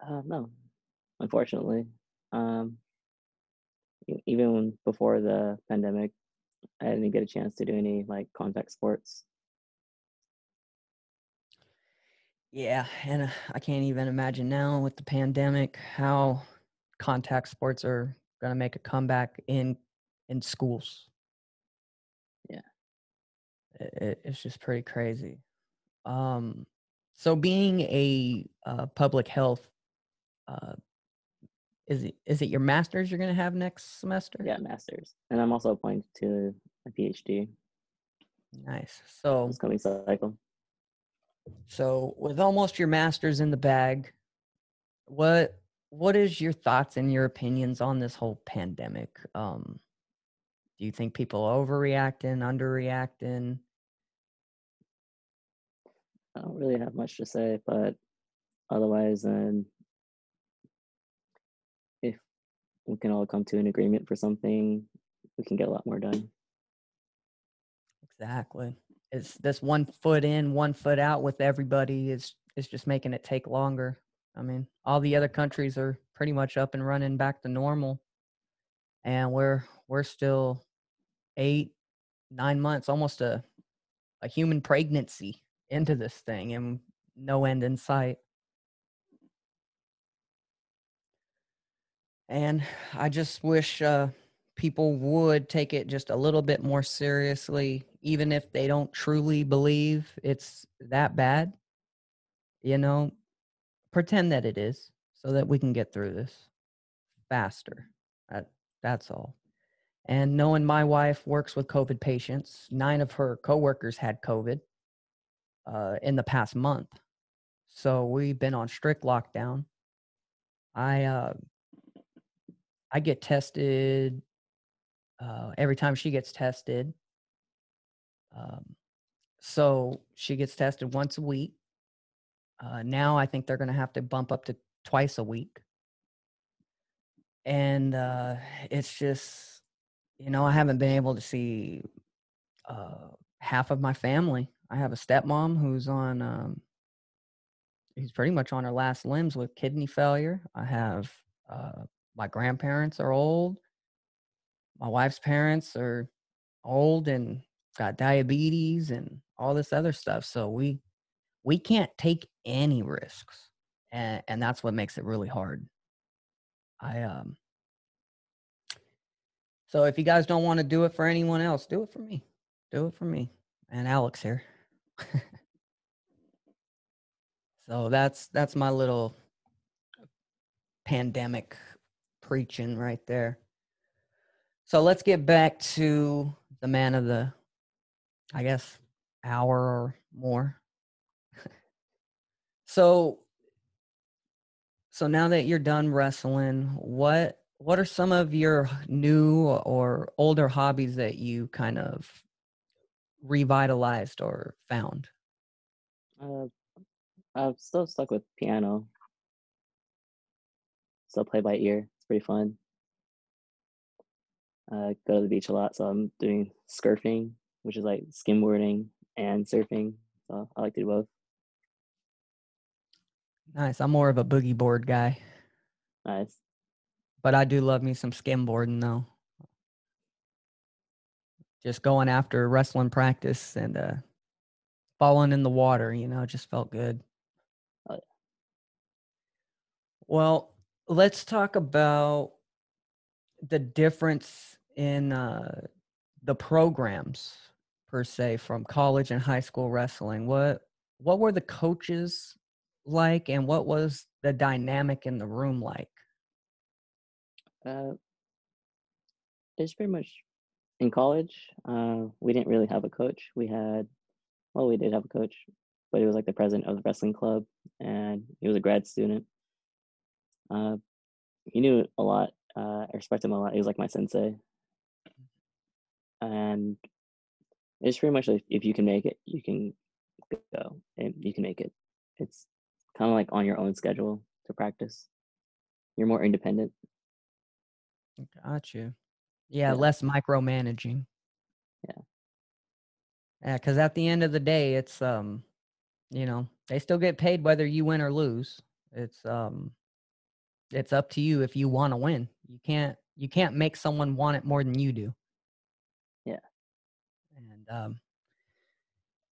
Uh, no, unfortunately. Um, even before the pandemic, I didn't get a chance to do any like contact sports. Yeah, and uh, I can't even imagine now with the pandemic how contact sports are going to make a comeback in in schools. Yeah. it, it's just pretty crazy. Um, so being a uh, public health, uh, is it is it your master's you're going to have next semester? Yeah, masters, and I'm also applying to a PhD Nice. So this coming cycle. So, with almost your masters in the bag, what what is your thoughts and your opinions on this whole pandemic? Um, do you think people overreacting, underreacting? I don't really have much to say, but otherwise, then if we can all come to an agreement for something, we can get a lot more done. Exactly. It's this one foot in, one foot out with everybody is is just making it take longer. I mean, all the other countries are pretty much up and running back to normal, and we're we're still eight, nine months, almost a a human pregnancy into this thing, and no end in sight. And I just wish uh, people would take it just a little bit more seriously, even if they don't truly believe it's that bad. You know, pretend that it is so that we can get through this faster. That, that's all. And knowing my wife works with COVID patients, nine of her coworkers had COVID uh, in the past month. So we've been on strict lockdown. I uh, I get tested uh, every time she gets tested. Um, so she gets tested once a week. Uh, now I think they're going to have to bump up to twice a week. And uh, it's just, you know, I haven't been able to see uh, half of my family. I have a stepmom who's on, um, who's pretty much on her last limbs with kidney failure. I have uh, my grandparents are old my wife's parents are old and got diabetes and all this other stuff so we we can't take any risks and and that's what makes it really hard. I um so if you guys don't want to do it for anyone else do it for me do it for me and alex here. [laughs] So that's that's my little pandemic preaching right there So let's get back to the man of the, I guess, hour or more. [laughs] so, so now that you're done wrestling, what what are some of your new or older hobbies that you kind of revitalized or found? Uh, I'm still stuck with piano. Still play by ear. It's pretty fun. I go to the beach a lot, so I'm doing surfing, which is like skimboarding and surfing. So I like to do both. Nice. I'm more of a boogie board guy, Nice. but I do love me some skimboarding though. Just going after wrestling practice and uh falling in the water, you know, just felt good. Oh, yeah. Well, let's talk about the difference in uh the programs per se from college and high school wrestling. What what were the coaches like and what was the dynamic in the room like? Uh, it's pretty much in college. Uh, we didn't really have a coach. We had, well, we did have a coach, but he was like the president of the wrestling club, and he was a grad student. Uh, he knew a lot. Uh, I respect him a lot. He was like my sensei, and it's pretty much like if you can make it, you can go, and you can make it. It's kind of like on your own schedule to practice. You're more independent. Got you. Yeah, Yeah. less micromanaging. Yeah. Yeah, because at the end of the day, it's um, you know, they still get paid whether you win or lose. It's um, it's up to you if you want to win. You can't you can't make someone want it more than you do. Yeah. And um,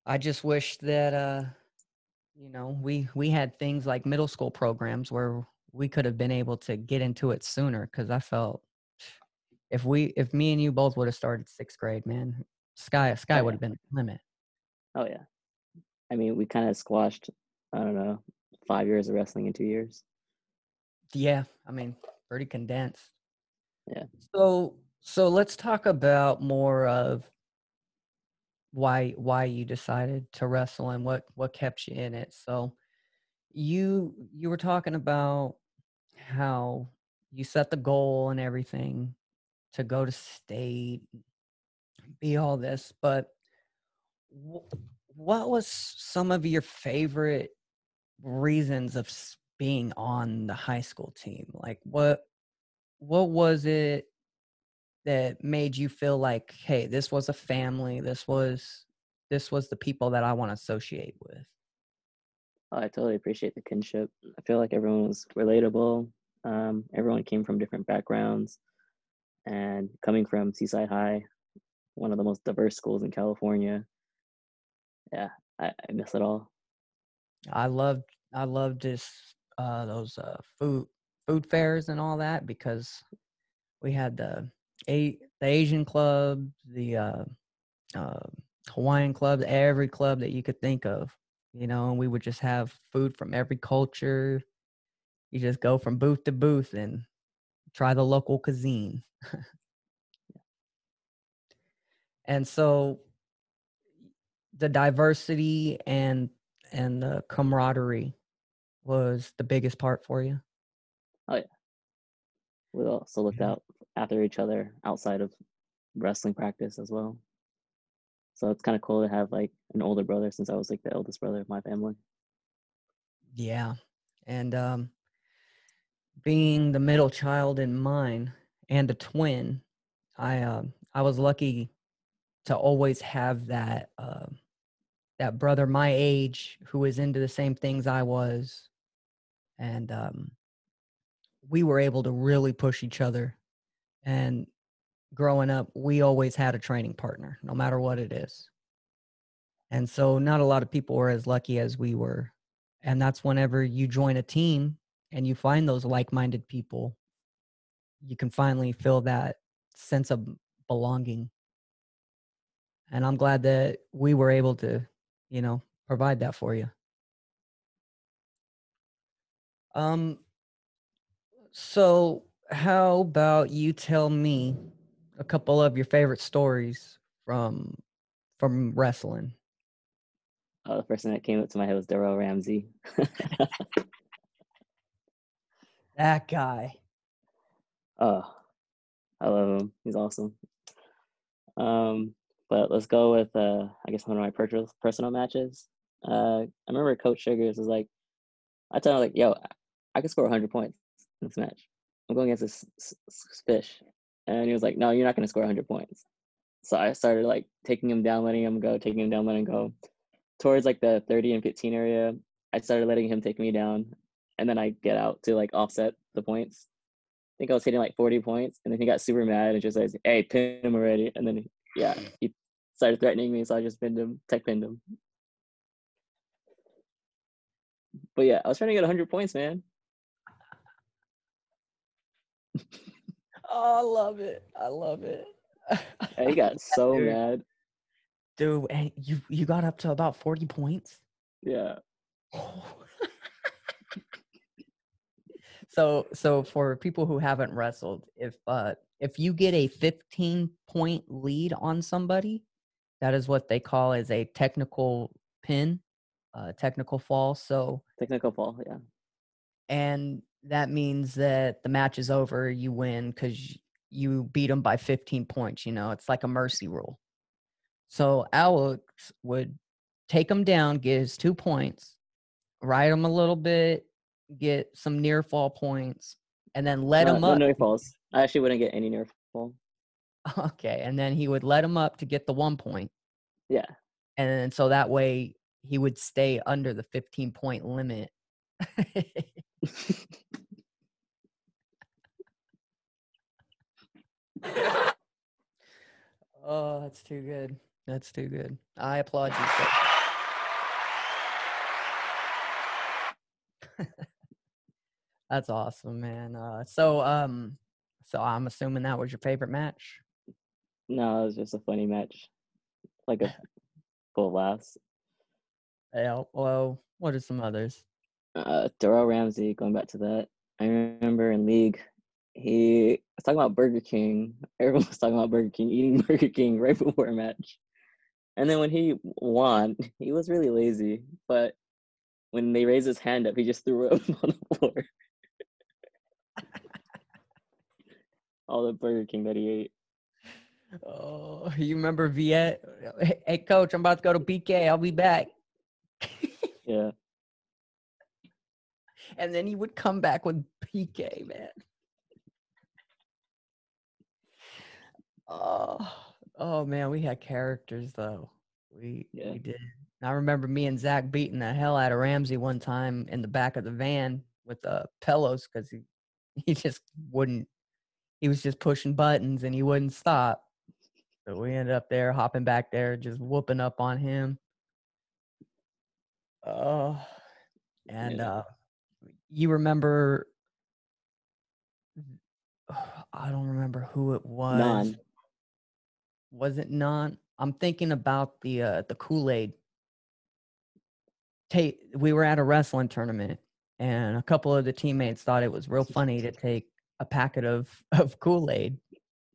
I just wish that uh, you know, we we had things like middle school programs where we could have been able to get into it sooner. Because I felt if we if me and you both would have started sixth grade, man, sky sky yeah. would have been the limit. Oh yeah. I mean, we kind of squashed. I don't know, five years of wrestling in two years. Yeah, I mean, pretty condensed. Yeah. So so let's talk about more of why why you decided to wrestle and what what kept you in it. So you you were talking about how you set the goal and everything to go to state, be all this, but what was some of your favorite reasons of being on the high school team? Like what what was it that made you feel like, hey, this was a family, this was this was the people that I want to associate with? Oh, I totally appreciate the kinship. I feel like everyone was relatable. Um, everyone came from different backgrounds, and coming from Seaside High, one of the most diverse schools in California. Yeah, I, I miss it all. I loved I loved this uh those uh food food fairs and all that because we had the a the Asian club, the uh, uh Hawaiian club, every club that you could think of, you know, and we would just have food from every culture. You just go from booth to booth and try the local cuisine. [laughs] and so the diversity and and the camaraderie was the biggest part for you. Oh yeah. We also looked Yeah. out after each other outside of wrestling practice as well. So it's kind of cool to have like an older brother since I was like the eldest brother of my family. Yeah. And um being the middle child in mine and a twin, I um I was lucky to always have that uh, that brother my age who was into the same things I was. And um we were able to really push each other. And growing up, we always had a training partner, no matter what it is. And so not a lot of people were as lucky as we were. And that's whenever you join a team and you find those like-minded people, you can finally feel that sense of belonging. And I'm glad that we were able to, you know, provide that for you. Um so how about you tell me a couple of your favorite stories from from wrestling. Oh, the person that came up to my head was Darrell Ramsey. [laughs] That guy. oh, I love him. He's awesome. Um, but let's go with uh, I guess one of my per- personal matches. Uh, I remember Coach Sugars was like, I told him like, "Yo, I could score 100 points in this match. I'm going against this fish," and he was like, "No, you're not going to score 100 points." So I started like taking him down, letting him go, taking him down, letting him go. Towards like the 30 and 15 area, I started letting him take me down, and then I get out to like offset the points. I think I was hitting like 40 points, and then he got super mad and just says, "Hey, pin him already!" And then yeah, [laughs] he started threatening me, so I just pinned him, tech pinned him. But yeah, I was trying to get 100 points, man. Oh, I love it. I love it. [laughs] Yeah, he got so Dude. mad. Dude, and you you got up to about 40 points? Yeah. [laughs] so so for people who haven't wrestled, if uh if you get a 15 point lead on somebody, that is what they call as a technical pin, uh technical fall. So Technical fall, yeah. and that means that the match is over, you win because you beat them by 15 points. You know, it's like a mercy rule. So Alex would take him down, get his two points, ride him a little bit, get some near fall points, and then let no, him no up. near falls. I actually wouldn't get any near fall. Okay, and then he would let him up to get the one point, Yeah. and then so that way he would stay under the 15 point limit. [laughs] [laughs] oh, that's too good. That's too good. I applaud you. Sir. [laughs] that's awesome, man. Uh, so, um, so I'm assuming that was your favorite match. no, it was just a funny match. Like a [laughs] full laughs. Yeah. Well, what are some others? Uh Darrell Ramsey, going back to that. I remember in league, he was talking about Burger King. [laughs] Everyone was talking about Burger King, eating [laughs] Burger King right before a match. And then when he won, [laughs] he was really lazy. But when they raised his hand up, he just threw it up on the floor. All the Burger King that he ate. Oh, you remember Viet? Hey, hey, coach, I'm about to go to PK. I'll be back. Yeah. and then he would come back with PK, man. Oh, oh man, we had characters though. We Yeah. we did. I remember me and Zach beating the hell out of Ramsey one time in the back of the van with uh pillows because he [laughs] he just wouldn't. He was just pushing buttons and he wouldn't stop. So we ended up there hopping back there, just whooping up on him. Oh, and Yeah. uh, you remember? [sighs] I don't remember who it was. Non. Was it not? I'm thinking about the uh, the Kool Aid. Take we were at a wrestling tournament, and a couple of the teammates thought it was real funny to take a packet of [laughs] of Kool Aid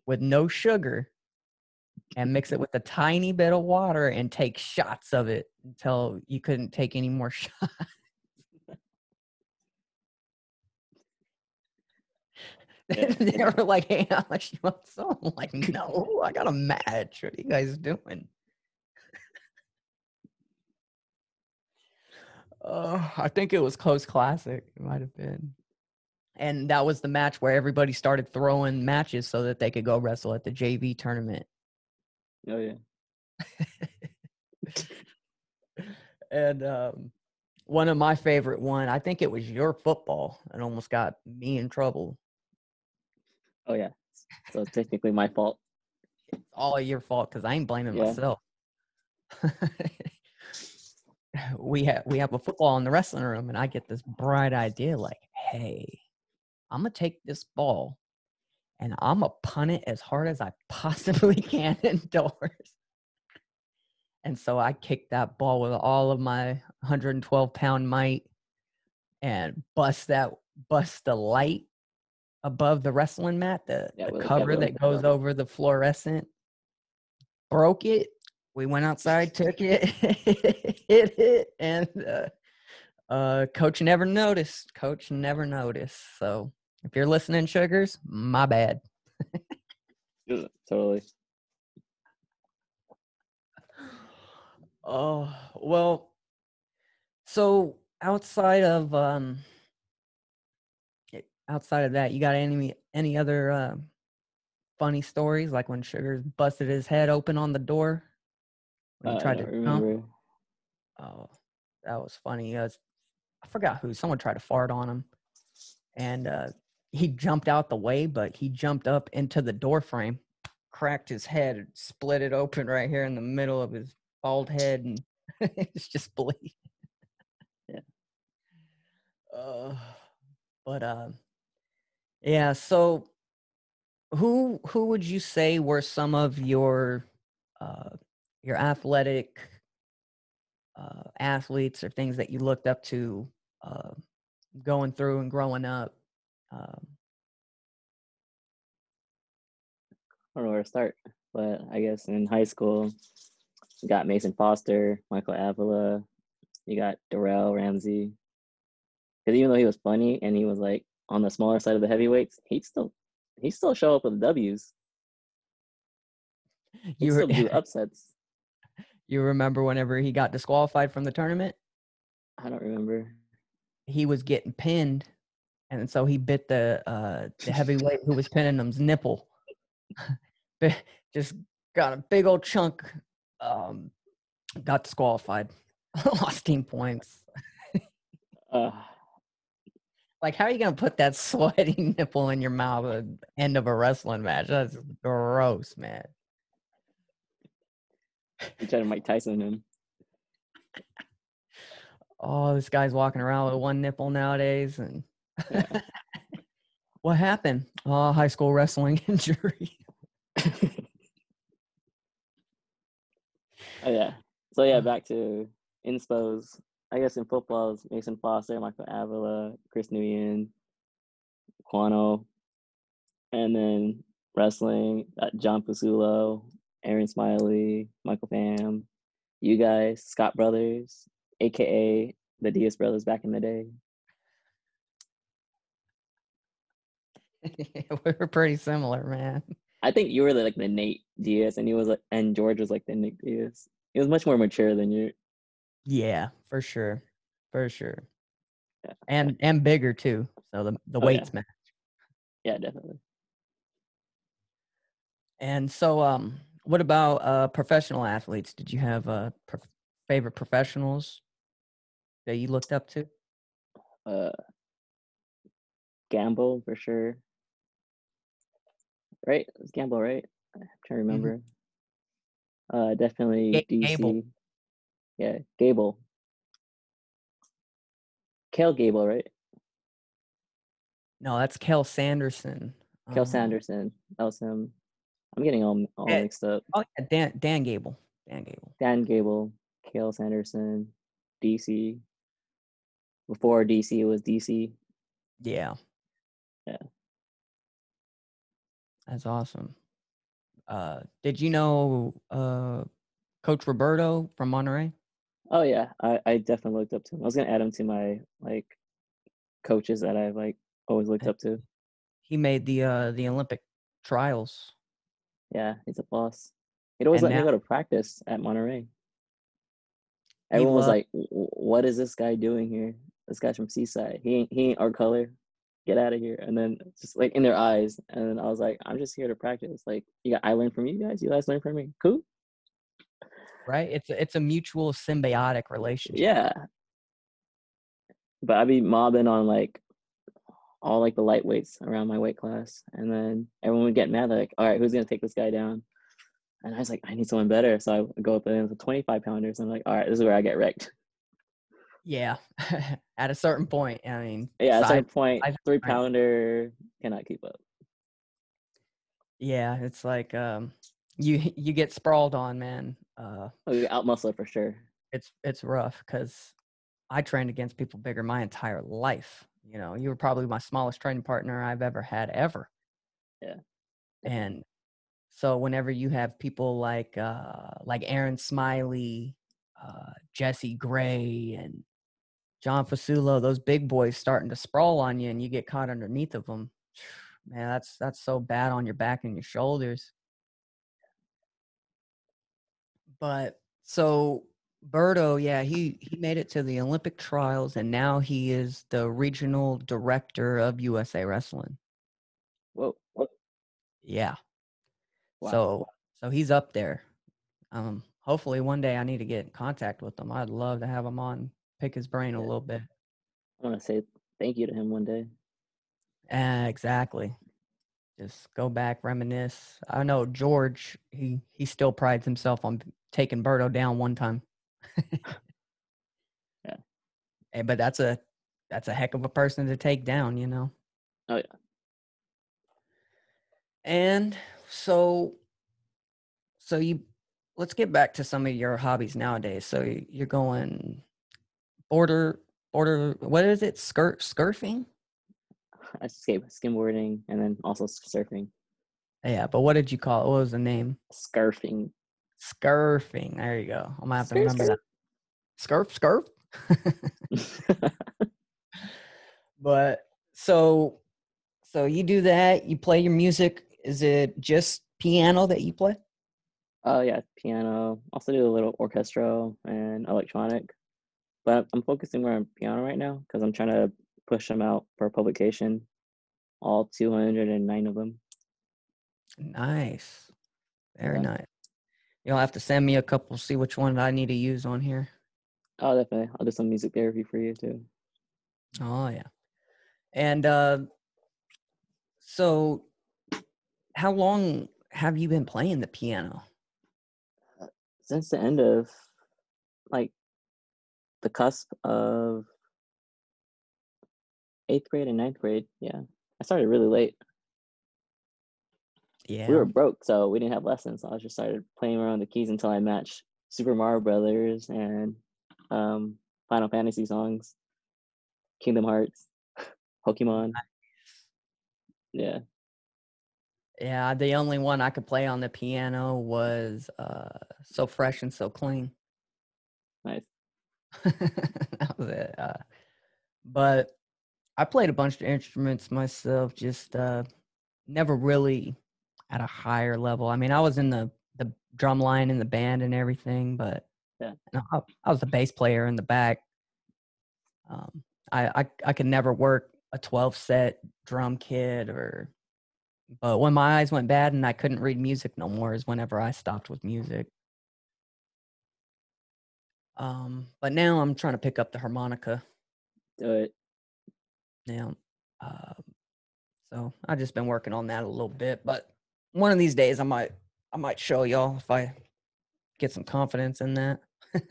with no sugar and mix it with a tiny bit of water and take shots of it until you couldn't take any more [laughs] shots. Yeah. [laughs] they were like, "Hey, Alex, you want some?" I'm like, "No, I got a match. What are you guys doing?" Oh, I think it was close classic. It might have been. And that was the match where everybody started throwing matches so that they could go wrestle at the JV tournament. Oh yeah. [laughs] and um, one of my favorite one, I think it was your football, and almost got me in trouble. Oh yeah. So it's technically my fault. It's all your fault because I ain't blaming Yeah. myself. [laughs] we have we have a football in the wrestling room, and I get this bright idea like, hey, I'm gonna take this ball and I'm gonna punt it as hard as I possibly [laughs] can indoors. And so I kicked that ball with all of my 112 pound might and bust that bust the light above the wrestling mat, the, Yeah, the cover that goes over the fluorescent. Broke it. We went outside, took it, [laughs] hit it, and uh, uh, coach never noticed. Coach never noticed. So if you're listening, sugars, my bad. Totally. [sighs] Oh well. So outside of um, outside of that, you got any any other uh, funny stories like when Sugars busted his head open on the door when he Uh, tried to jump? Oh, that was funny. Uh, I forgot who. Someone tried to fart on him, and uh, he jumped out the way, but he jumped up into the door frame, cracked his head, split it open right here in the middle of his bald head, and [laughs] it's just bleeding. Yeah. Uh, but uh, yeah. So, who who would you say were some of your uh, your athletic uh, athletes or things that you looked up to uh, going through and growing up? Um, I don't know where to start, but I guess in high school, you got Mason Foster, Michael Avila, you got Darrell Ramsey. Because even though he was funny and he was like on the smaller side of the heavyweights, he'd still he still show up with W's. He you still do upsets. [laughs] you remember whenever he got disqualified from the tournament? I don't remember. He was getting pinned, and so he bit the uh, the heavyweight who was pinning him's nipple. [laughs] Just got a big old chunk. Um, got disqualified. [laughs] Lost team points. Uh, Like, how are you gonna put that [laughs] sweaty nipple in your mouth at the end of a wrestling match? That's gross, man. he tried to Mike Tyson him. Oh, this guy's walking around with one nipple nowadays, and Yeah. [laughs] what happened? Oh, high school wrestling [laughs] injury. Oh yeah. So yeah, uh. back to inspos. I guess in football, it's Mason Foster, Michael Avila, Chris Nguyen, Quano, and then wrestling, got John Pasulo, Aaron Smiley, Michael Pham, you guys, Scott Brothers, aka the Diaz brothers back in the day. we [laughs] were pretty similar, man. I think you were like the Nate Diaz, and he was like, and George was like the Nick Diaz. He was much more mature than you. Yeah, for sure, for sure, Yeah. and and bigger too. So the the Oh, yeah. weights match. Yeah, definitely. And so, um, what about uh professional athletes? Did you have uh prof- favorite professionals that you looked up to? uh Gamble for sure. Right? It's Gamble, right? I'm trying to remember. Uh definitely Ga- DC. Gable. Yeah, Gable. Kel Gable, right? No, that's Cael Sanderson. Cael Um, Sanderson. That was him. I'm getting all all mixed up. Oh, yeah, Dan Dan Gable. Dan Gable. Dan Gable, Cael Sanderson, DC. Before DC it was DC. Yeah. Yeah. That's awesome. Uh, did you know uh, Coach Roberto from Monterey? Oh yeah, I, I definitely looked up to him. I was gonna add him to my like coaches that I've like always looked up to. He made the uh, the Olympic trials. Yeah, he's a boss. He'd always And let me go to practice at Monterey. Everyone was like, "W- w- "What is this guy doing here? This guy's from Seaside. He ain't he ain't our color. Get out of here!" And then just like in their eyes, and then I was like, "I'm just here to practice. Like, you got I learned from you guys. You guys learn from me. Cool. Right? It's a, it's a mutual symbiotic relationship. Yeah." But I'd be mobbing on like all like the lightweights around my weight class, and then everyone would get mad. Like, "All right, who's gonna take this guy down?" And I was like, "I need someone better." So I go up against the 25 pounders. And I'm like, "All right, this is where I get wrecked." Yeah. [laughs] At a certain point, I mean, Yeah, at size- some point, is three pounder cannot keep up. yeah, it's like um, you [laughs] you get sprawled on, man. Uh, Oh, you out muscle for sure. it's it's rough because I trained against people bigger my entire life. You know, you were probably my smallest training partner I've ever had ever. Yeah. And so whenever you have people like uh like Aaron Smiley, uh Jesse Gray and John Fasulo, those big boys starting to sprawl on you and you get caught underneath of them. [sighs] Man, that's that's so bad on your back and your shoulders. But so Berto, yeah, he he made it to the Olympic trials and now he is the regional director of USA Wrestling. Whoa. Whoa. Yeah. Wow. So so he's up there. Um hopefully one day I need to get in contact with him. I'd love to have him on, pick his brain a little bit. I want to say thank you to him one day. Uh, exactly. Just go back, reminisce. I know George, he he still prides himself on taking Berto down one time. [laughs] Yeah. Hey, but that's a that's a heck of a person to take down, you know. Oh, yeah. And so so you let's get back to some of your hobbies nowadays. So you're going border border what is it? Skirt skirting? I skate skimboarding and then also surfing. Yeah, but what did you call it? What was the name? Scarfing. Scurfing. There you go. I'm gonna have to remember that. Scurf, scurf. [laughs] [laughs] but so, so you do that. You play your music. Is it just piano that you play? Oh yeah, piano. Also do a little orchestral and electronic, but I'm focusing more on piano right now because I'm trying to push them out for publication. All 209 of them. Nice. Very Yeah. nice. You'll have to send me a couple. See which one I need to use on here. Oh, definitely. I'll do some music therapy for you too. Oh yeah. And uh, so, how long have you been playing the piano? Since the end of, like, the cusp of eighth grade and ninth grade. Yeah, I started really late. Yeah. We were broke, so we didn't have lessons. So I just started playing around the keys until I matched Super Mario Brothers and um, Final Fantasy songs, Kingdom Hearts, Pokemon. Yeah, Yeah, the only one I could play on the piano was uh So Fresh and So Clean. nice. [laughs] that was it. Uh, but I played a bunch of instruments myself, just uh never really at a higher level. I mean, I was in the the drum line in the band and everything, but Yeah. you know, I, I was the bass player in the back. Um, I, I I could never work a twelve set drum kit or but when my eyes went bad and I couldn't read music no more is whenever I stopped with music. Um, but now I'm trying to pick up the harmonica Do it. now. Um, so I've just been working on that a little bit, but one of these days I might I might show y'all if I get some confidence in that. [laughs]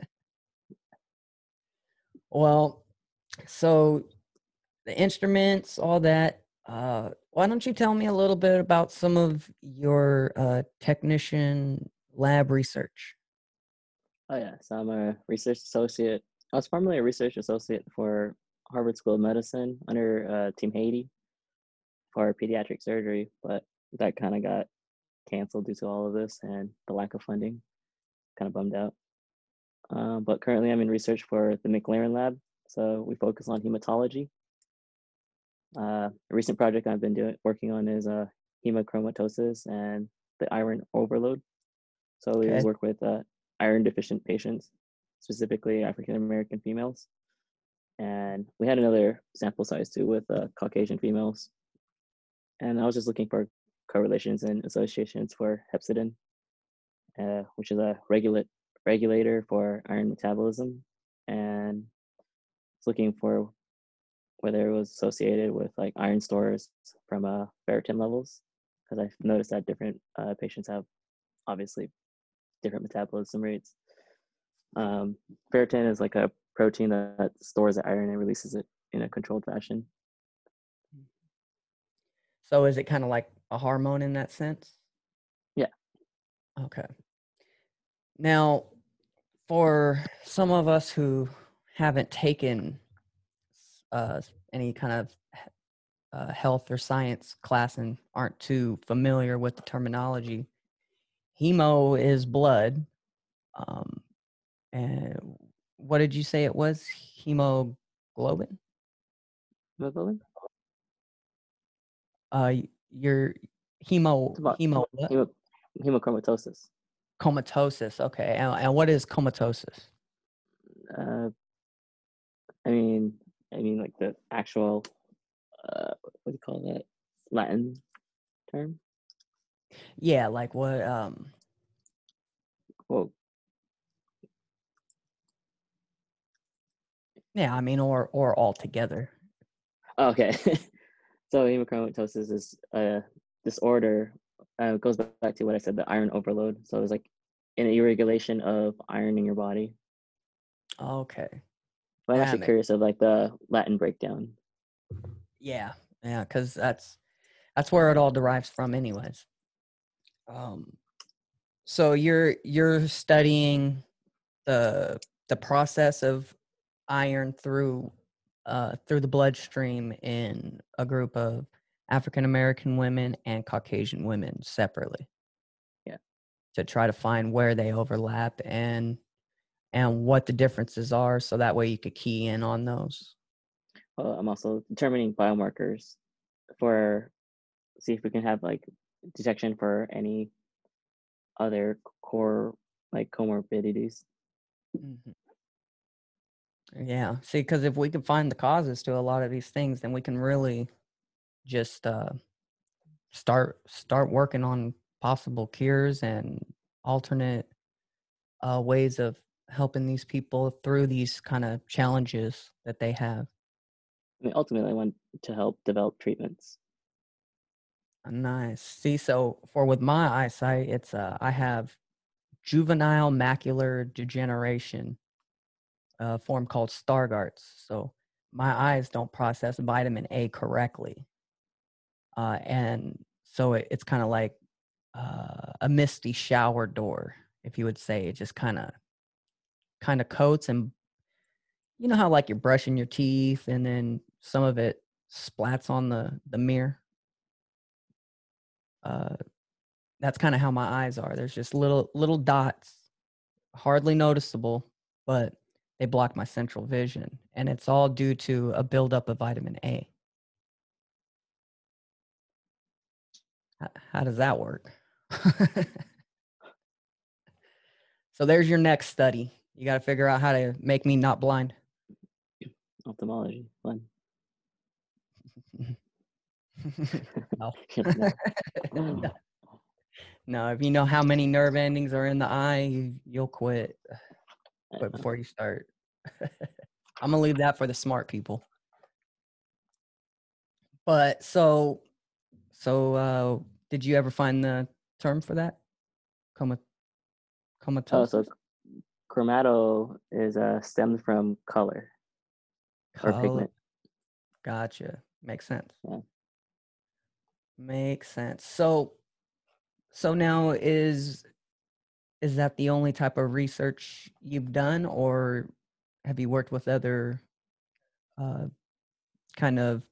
well, so the instruments, all that. Uh, why don't you tell me a little bit about some of your uh, technician lab research? Oh yeah, so I'm a research associate. I was formerly a research associate for Harvard School of Medicine under uh, Team Haiti for pediatric surgery, but that kind of got canceled due to all of this and the lack of funding. Kind of bummed out. Um, but currently, I'm in research for the McLaren Lab, so we focus on hematology. Uh, a recent project I've been doing working on is uh, hemochromatosis and the iron overload. So we work with uh, iron deficient patients, specifically African American females. And we had another sample size too with uh, Caucasian females. And I was just looking for correlations and associations for hepcidin, uh, which is a regulate regulator for iron metabolism, and it's looking for whether it was associated with like iron stores from uh, ferritin levels, because I've noticed that different uh, patients have obviously different metabolism rates. Um, ferritin is like a protein that stores the iron and releases it in a controlled fashion. So is it kind of like a hormone in that sense? Yeah. Okay. Now, for some of us who haven't taken uh, any kind of uh, health or science class and aren't too familiar with the terminology, hemo is blood. Um, and what did you say it was? Hemoglobin? Hemoglobin? Uh, your hemo hemo? Hemo- hemochromatosis. comatosis. Okay, and, and what is comatosis? Uh, I mean, I mean, like the actual, uh, what do you call that? Latin term? Yeah, like what? Um, Well, yeah, I mean, or or altogether. oh, okay. [laughs] so hemochromatosis is a disorder. Uh, it goes back to what I said, the iron overload. So it's like an irregulation of iron in your body. Okay. But I'm actually curious of like the Latin breakdown. Yeah, yeah, because that's that's where it all derives from, anyways. Um, so you're you're studying the the process of iron through uh through the bloodstream in a group of African American women and Caucasian women separately. Yeah. To try to find where they overlap and and what the differences are, so that way you could key in on those. Uh, I'm also determining biomarkers for see if we can have like detection for any other core like comorbidities. Mhm. Yeah. See, because if we can find the causes to a lot of these things, then we can really just uh, start start working on possible cures and alternate uh, ways of helping these people through these kind of challenges that they have. I mean, ultimately, I want to help develop treatments. Nice. See, so for with my eyesight, it's uh, I have juvenile macular degeneration, a form called Stargardt's. So my eyes don't process vitamin A correctly, uh, and so it, it's kind of like uh, a misty shower door, if you would say. It just kind of kind of coats and you know how like you're brushing your teeth and then some of it splats on the the mirror uh, that's kind of how my eyes are. There's just little little dots, hardly noticeable, but they block my central vision, and it's all due to a buildup of vitamin A. How does that work? [laughs] so there's your next study. You got to figure out how to make me not blind. Ophthalmology, fun. [laughs] no. [laughs] No. no. If you know how many nerve endings are in the eye, you, you'll quit. Uh, before you start. [laughs] I'm gonna leave that for the smart people. But so, so uh, did you ever find the term for that? Coma, Oh, so chromato is uh, stemmed from color or pigment. Gotcha. Makes sense. Yeah. Makes sense. So, so now is is that the only type of research you've done, or have you worked with other uh, kind of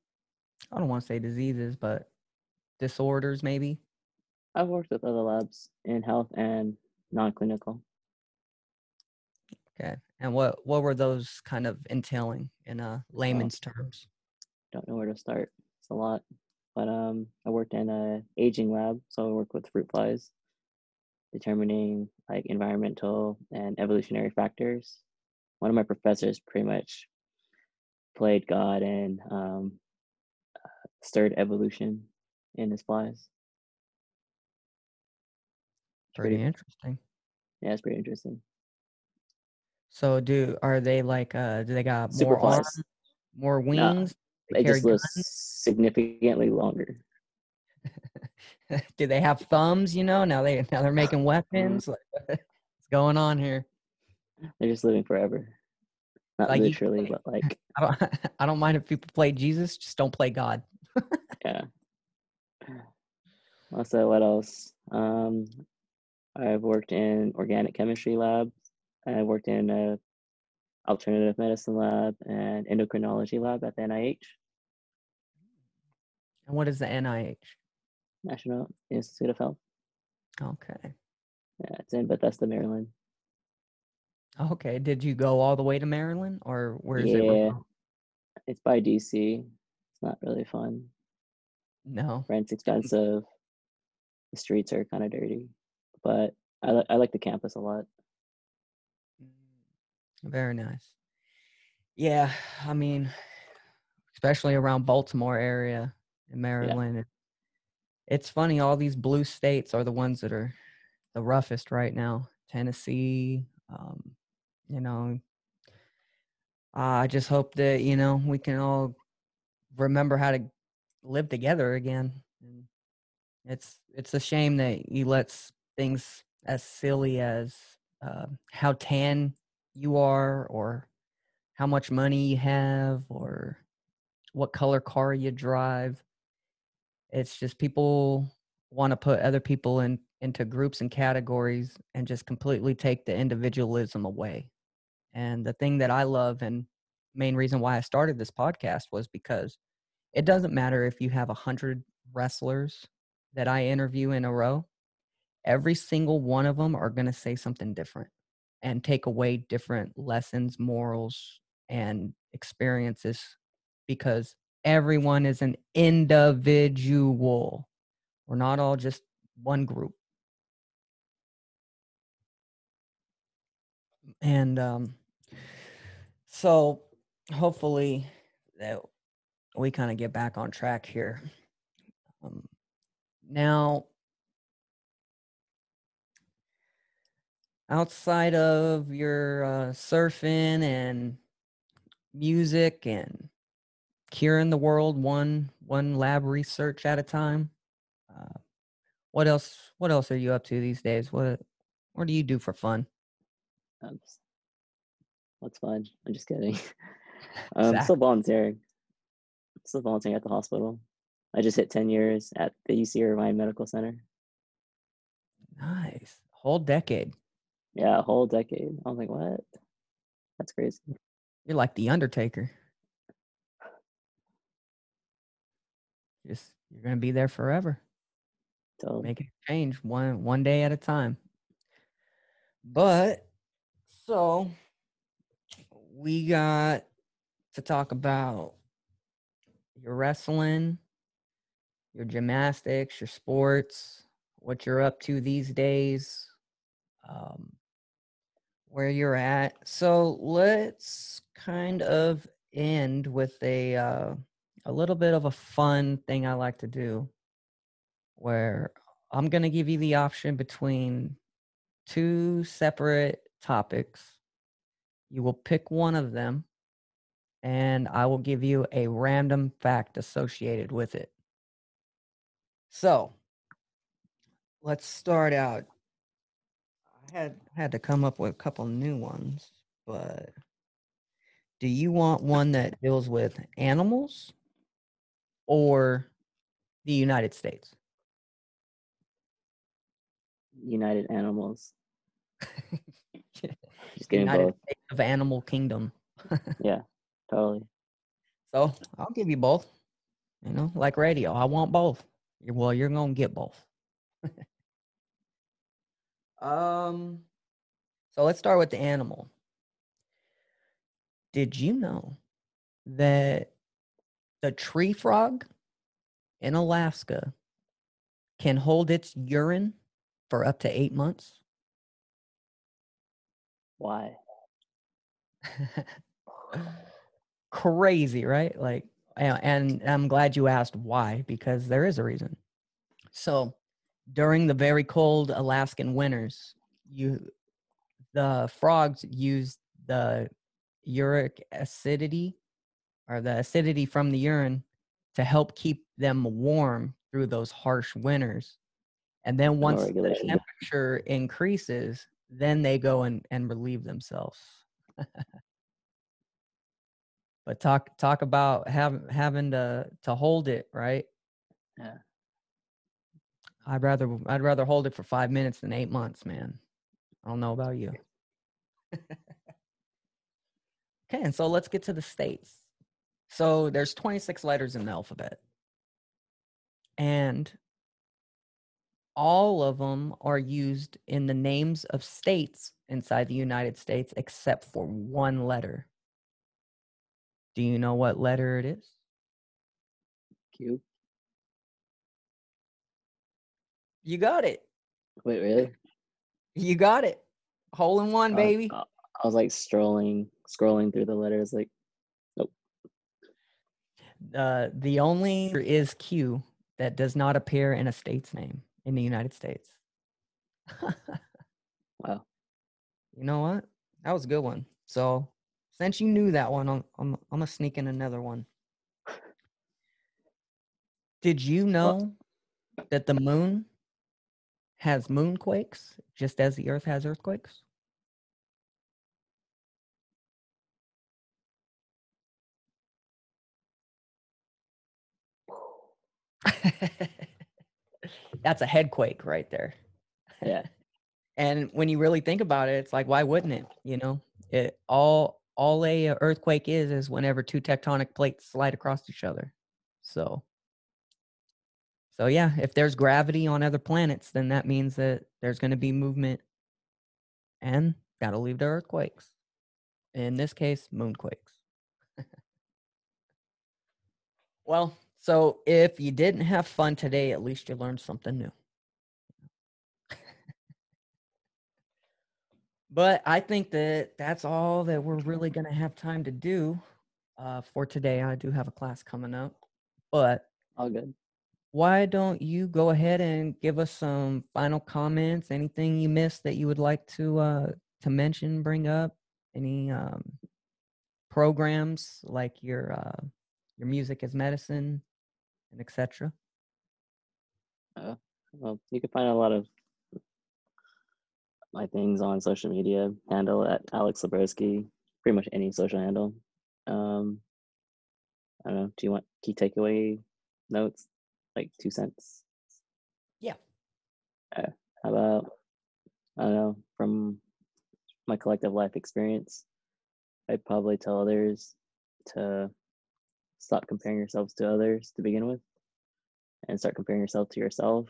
I don't want to say diseases, but disorders maybe? I've worked with other labs in health and non-clinical. Okay. And what what were those kind of entailing in uh, layman's terms? Don't know where to start. It's a lot. But um, I worked in a aging lab, so I worked with fruit flies, determining like environmental and evolutionary factors. One of my professors pretty much played God and um, stirred evolution in his flies. It's Pretty interesting. Yeah, it's pretty interesting. So do are they like uh do they got Super more arms, more No, wings? They just live significantly longer. [laughs] do they have thumbs, you know? Now they now they're making Mm-hmm. weapons. Like, [laughs] what's going on here? They're just living forever. Not Like literally, play- but like [laughs] I don't I don't mind if people play Jesus, just don't play God. yeah. Also, what else? Um, I've worked in organic chemistry lab. I worked in a alternative medicine lab and endocrinology lab at the NIH, And what is the NIH? National Institute of Health. Okay. Yeah, it's in Bethesda, Maryland. Okay. Did you go all the way to Maryland or where is it? Yeah. It's by DC. It's not really fun. No. Rent's [laughs] mm. expensive. The streets are kind of dirty, but I li- I like the campus a lot. Mm, very nice. Yeah, I mean, especially around Baltimore area in Maryland. it- It's funny, all these blue states are the ones that are the roughest right now. Tennessee, um, you know. I just hope that, you know, we can all remember how to live together again. And it's it's a shame that he lets things as silly as uh, how tan you are or how much money you have or what color car you drive it's just people want to put other people in into groups and categories and just completely take the individualism away. And the thing that i love and main reason why i started this podcast was because it doesn't matter if you have a hundred wrestlers that i interview in a row every single one of them are going to say something different and take away different lessons, morals, and experiences because everyone is an individual. We're not all just one group. And um, so hopefully that we kind of get back on track here. Um, now, outside of your uh, surfing and music and curing the world one one lab research at a time uh, what else what else are you up to these days what what do you do for fun Um, What's fun? I'm just kidding. [laughs] [laughs] Um, still volunteering. Still volunteering at the hospital. I just hit 10 years at the UC Irvine Medical Center. nice whole decade Yeah, a whole decade. I was like, what? That's crazy. you're like the undertaker just you're gonna be there forever So making a change one one day at a time. But so we got to talk about your wrestling, your gymnastics, your sports, what you're up to these days, um, where you're at. So let's kind of end with a uh, a little bit of a fun thing I like to do where I'm going to give you the option between two separate topics. You will pick one of them, and I will give you a random fact associated with it. So, let's start out. I had had to come up with a couple new ones, but do you want one that deals with animals or the United States? United Animals. [laughs] Just getting United both. States of Animal Kingdom. [laughs] Yeah, totally. So I'll give you both. You know, like radio, I want both. Well, you're gonna get both. [laughs] um, so let's start with the animal. Did you know that the tree frog in Alaska can hold its urine for up to eight months? Why? [laughs] crazy, right? Like, and I'm glad you asked why, because there is a reason. So, during the very cold Alaskan winters, you the frogs use the uric acidity or the acidity from the urine to help keep them warm through those harsh winters. And then once the temperature increases, then they go and, and relieve themselves. [laughs] but talk talk about having having to to hold it, right? Yeah. I'd rather I'd rather hold it for five minutes than eight months, man. I don't know about you. [laughs] Okay, and so let's get to the states. So there's 26 letters in the alphabet. And all of them are used in the names of states inside the United States except for one letter. Do you know what letter it is? Q. You got it. Wait, really? You got it. Hole in one, I was- baby. I I was like strolling, scrolling through the letters, like, Uh, the only is Q that does not appear in a state's name in the United States. [laughs] wow. You know what? That was a good one. So since you knew that one, I'm I'm I'm gonna sneak in another one. Did you know that the moon has moonquakes just as the earth has earthquakes? [laughs] That's a headquake right there. Yeah. [laughs] And when you really think about it, it's like, why wouldn't it? You know, it all all a earthquake is is whenever two tectonic plates slide across each other. So, so yeah, if there's gravity on other planets, then that means that there's going to be movement, and that'll lead to earthquakes. In this case, moonquakes. [laughs] well, so if you didn't have fun today, at least you learned something new. But I think that that's all that we're really going to have time to do uh, for today. I do have a class coming up, but All good. why don't you go ahead and give us some final comments? Anything you missed that you would like to uh, to mention, bring up? Any um, programs like your uh, your music as medicine and etc. Well, you can find a lot of my things on social media handle at Alex Lebroski, pretty much any social handle. Um, I don't know. Do you want key takeaway notes, like two cents? Yeah. Uh, how about I don't know from my collective life experience? I'd probably tell others to stop comparing yourselves to others to begin with, and start comparing yourself to yourself.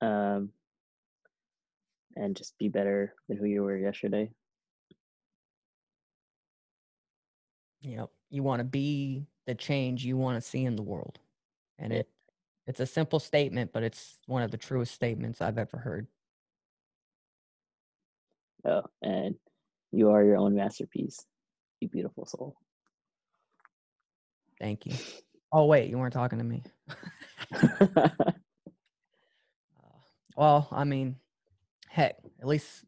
Um, and just be better than who you were yesterday. Yep. You want to be the change you want to see in the world. And it it's a simple statement, but it's one of the truest statements I've ever heard. Oh, and you are your own masterpiece, you beautiful soul. Thank you. Oh wait, you weren't talking to me. [laughs] Uh, well, I mean, heck, at least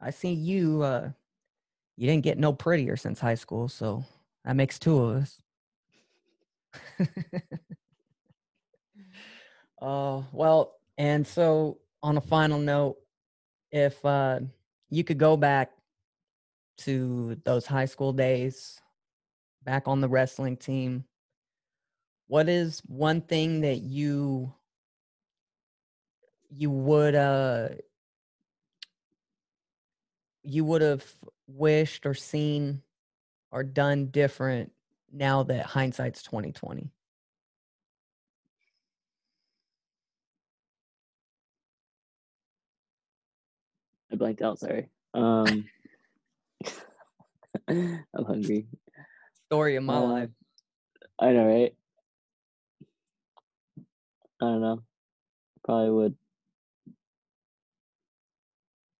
I see you uh you didn't get no prettier since high school, so that makes two of us. Oh, [laughs] well, and so on a final note, if uh you could go back to those high school days, back on the wrestling team, what is one thing that you you would uh you would have wished or seen or done different now that hindsight's 2020 I blanked out, sorry. Um, [laughs] I'm hungry. story of my Uh, life I know, right? I don't know. Probably would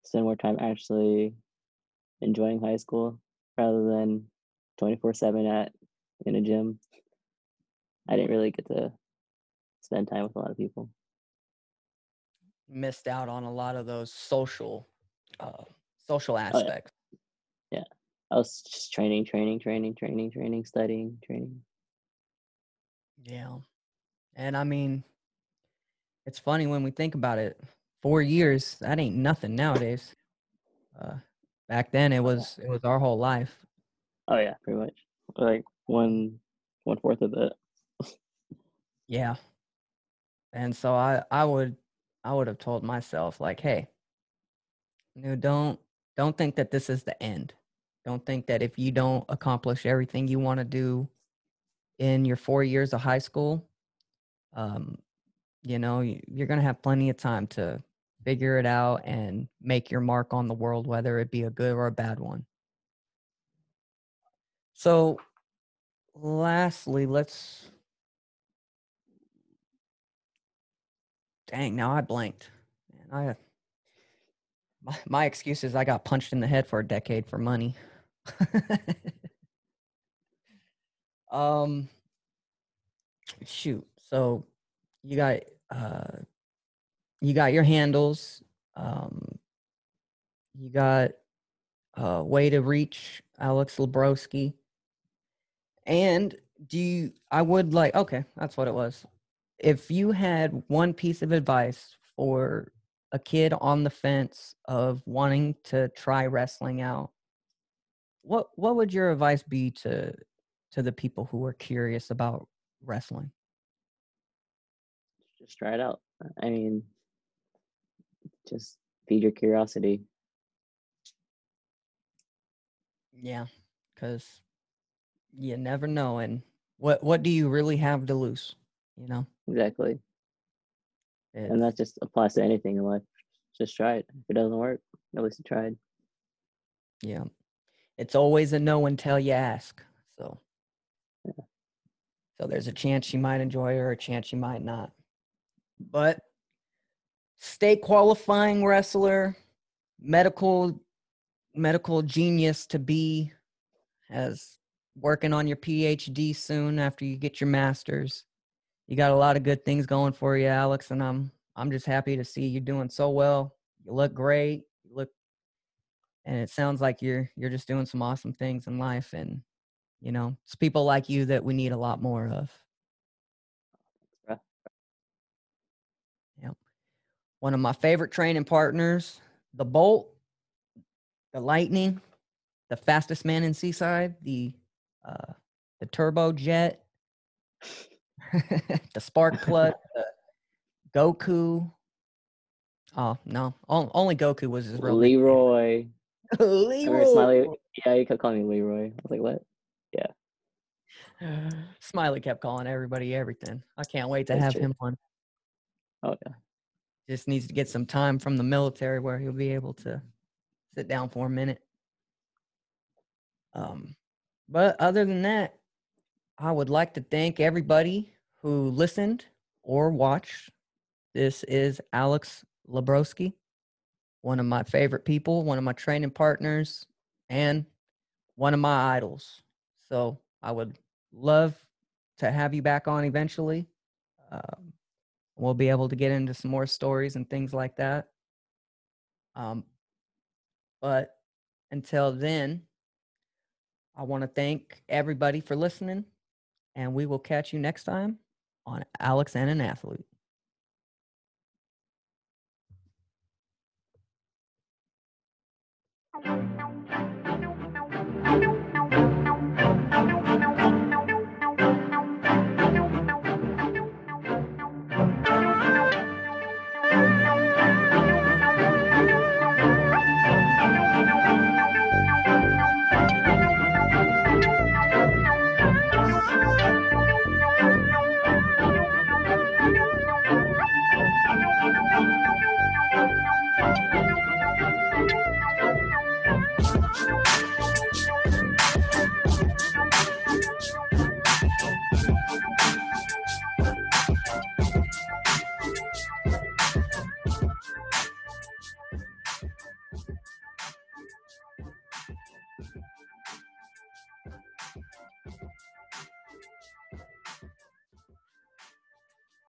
spend more time actually enjoying high school rather than 24 7 at in a gym. I didn't really get to spend time with a lot of people. missed out on a lot of those social uh social aspects. yeah. aspects I was just training, training, training, training, training, studying, training. yeah and i mean it's funny when we think about it four years that ain't nothing nowadays uh back then it was it was our whole life Oh yeah, pretty much. Like one one fourth of it. Yeah. And so I I would I would have told myself like, hey, you know, don't don't think that this is the end. Don't think that if you don't accomplish everything you want to do in your four years of high school, um, you know, you're going to have plenty of time to figure it out and make your mark on the world, whether it be a good or a bad one. So, lastly, let's. Dang, now I blanked. I my, my excuse is I got punched in the head for a decade for money. [laughs] um, shoot. So you got uh, you got your handles. Um, you got a way to reach Alex Lebroski. And do you? I would like. Okay, that's what it was. If you had one piece of advice for a kid on the fence of wanting to try wrestling out, what what would your advice be to to the people who are curious about wrestling? Just try it out. I mean, just feed your curiosity. Yeah, because you never know. And what what do you really have to lose? You know, Exactly. It's- And that just applies to anything in life. Just try it. If it doesn't work, at least you tried. yeah, it's always a no until you ask. So, Yeah. so there's a chance you might enjoy it or a chance you might not. But state qualifying wrestler, medical medical genius to be, as working on your PhD soon after you get your masters. You got a lot of good things going for you, Alex, and I'm I'm just happy to see you doing so well. You look great. You look and it sounds like you're you're just doing some awesome things in life and you know, it's people like you that we need a lot more of. bruh. Yep. One of my favorite training partners, the Bolt, the Lightning, the fastest man in Seaside, the uh, the Turbo Jet, [laughs] the Spark Plug, [laughs] the Goku. Oh no, only Goku was his real name. Leroy. [laughs] Leroy. Smiley. Yeah, you kept calling me Leroy. I was like, what? Yeah. [sighs] Smiley kept calling everybody everything. I can't wait to That's have true. him on. Oh yeah. Just needs to get some time from the military where he'll be able to sit down for a minute. Um, but other than that, I would like to thank everybody who listened or watched. This is Alex Lebroski, one of my favorite people, one of my training partners, and one of my idols. So I would love to have you back on eventually. Um, we'll be able to get into some more stories and things like that. Um, but until then, I want to thank everybody for listening, and we will catch you next time on Alex and an Athlete.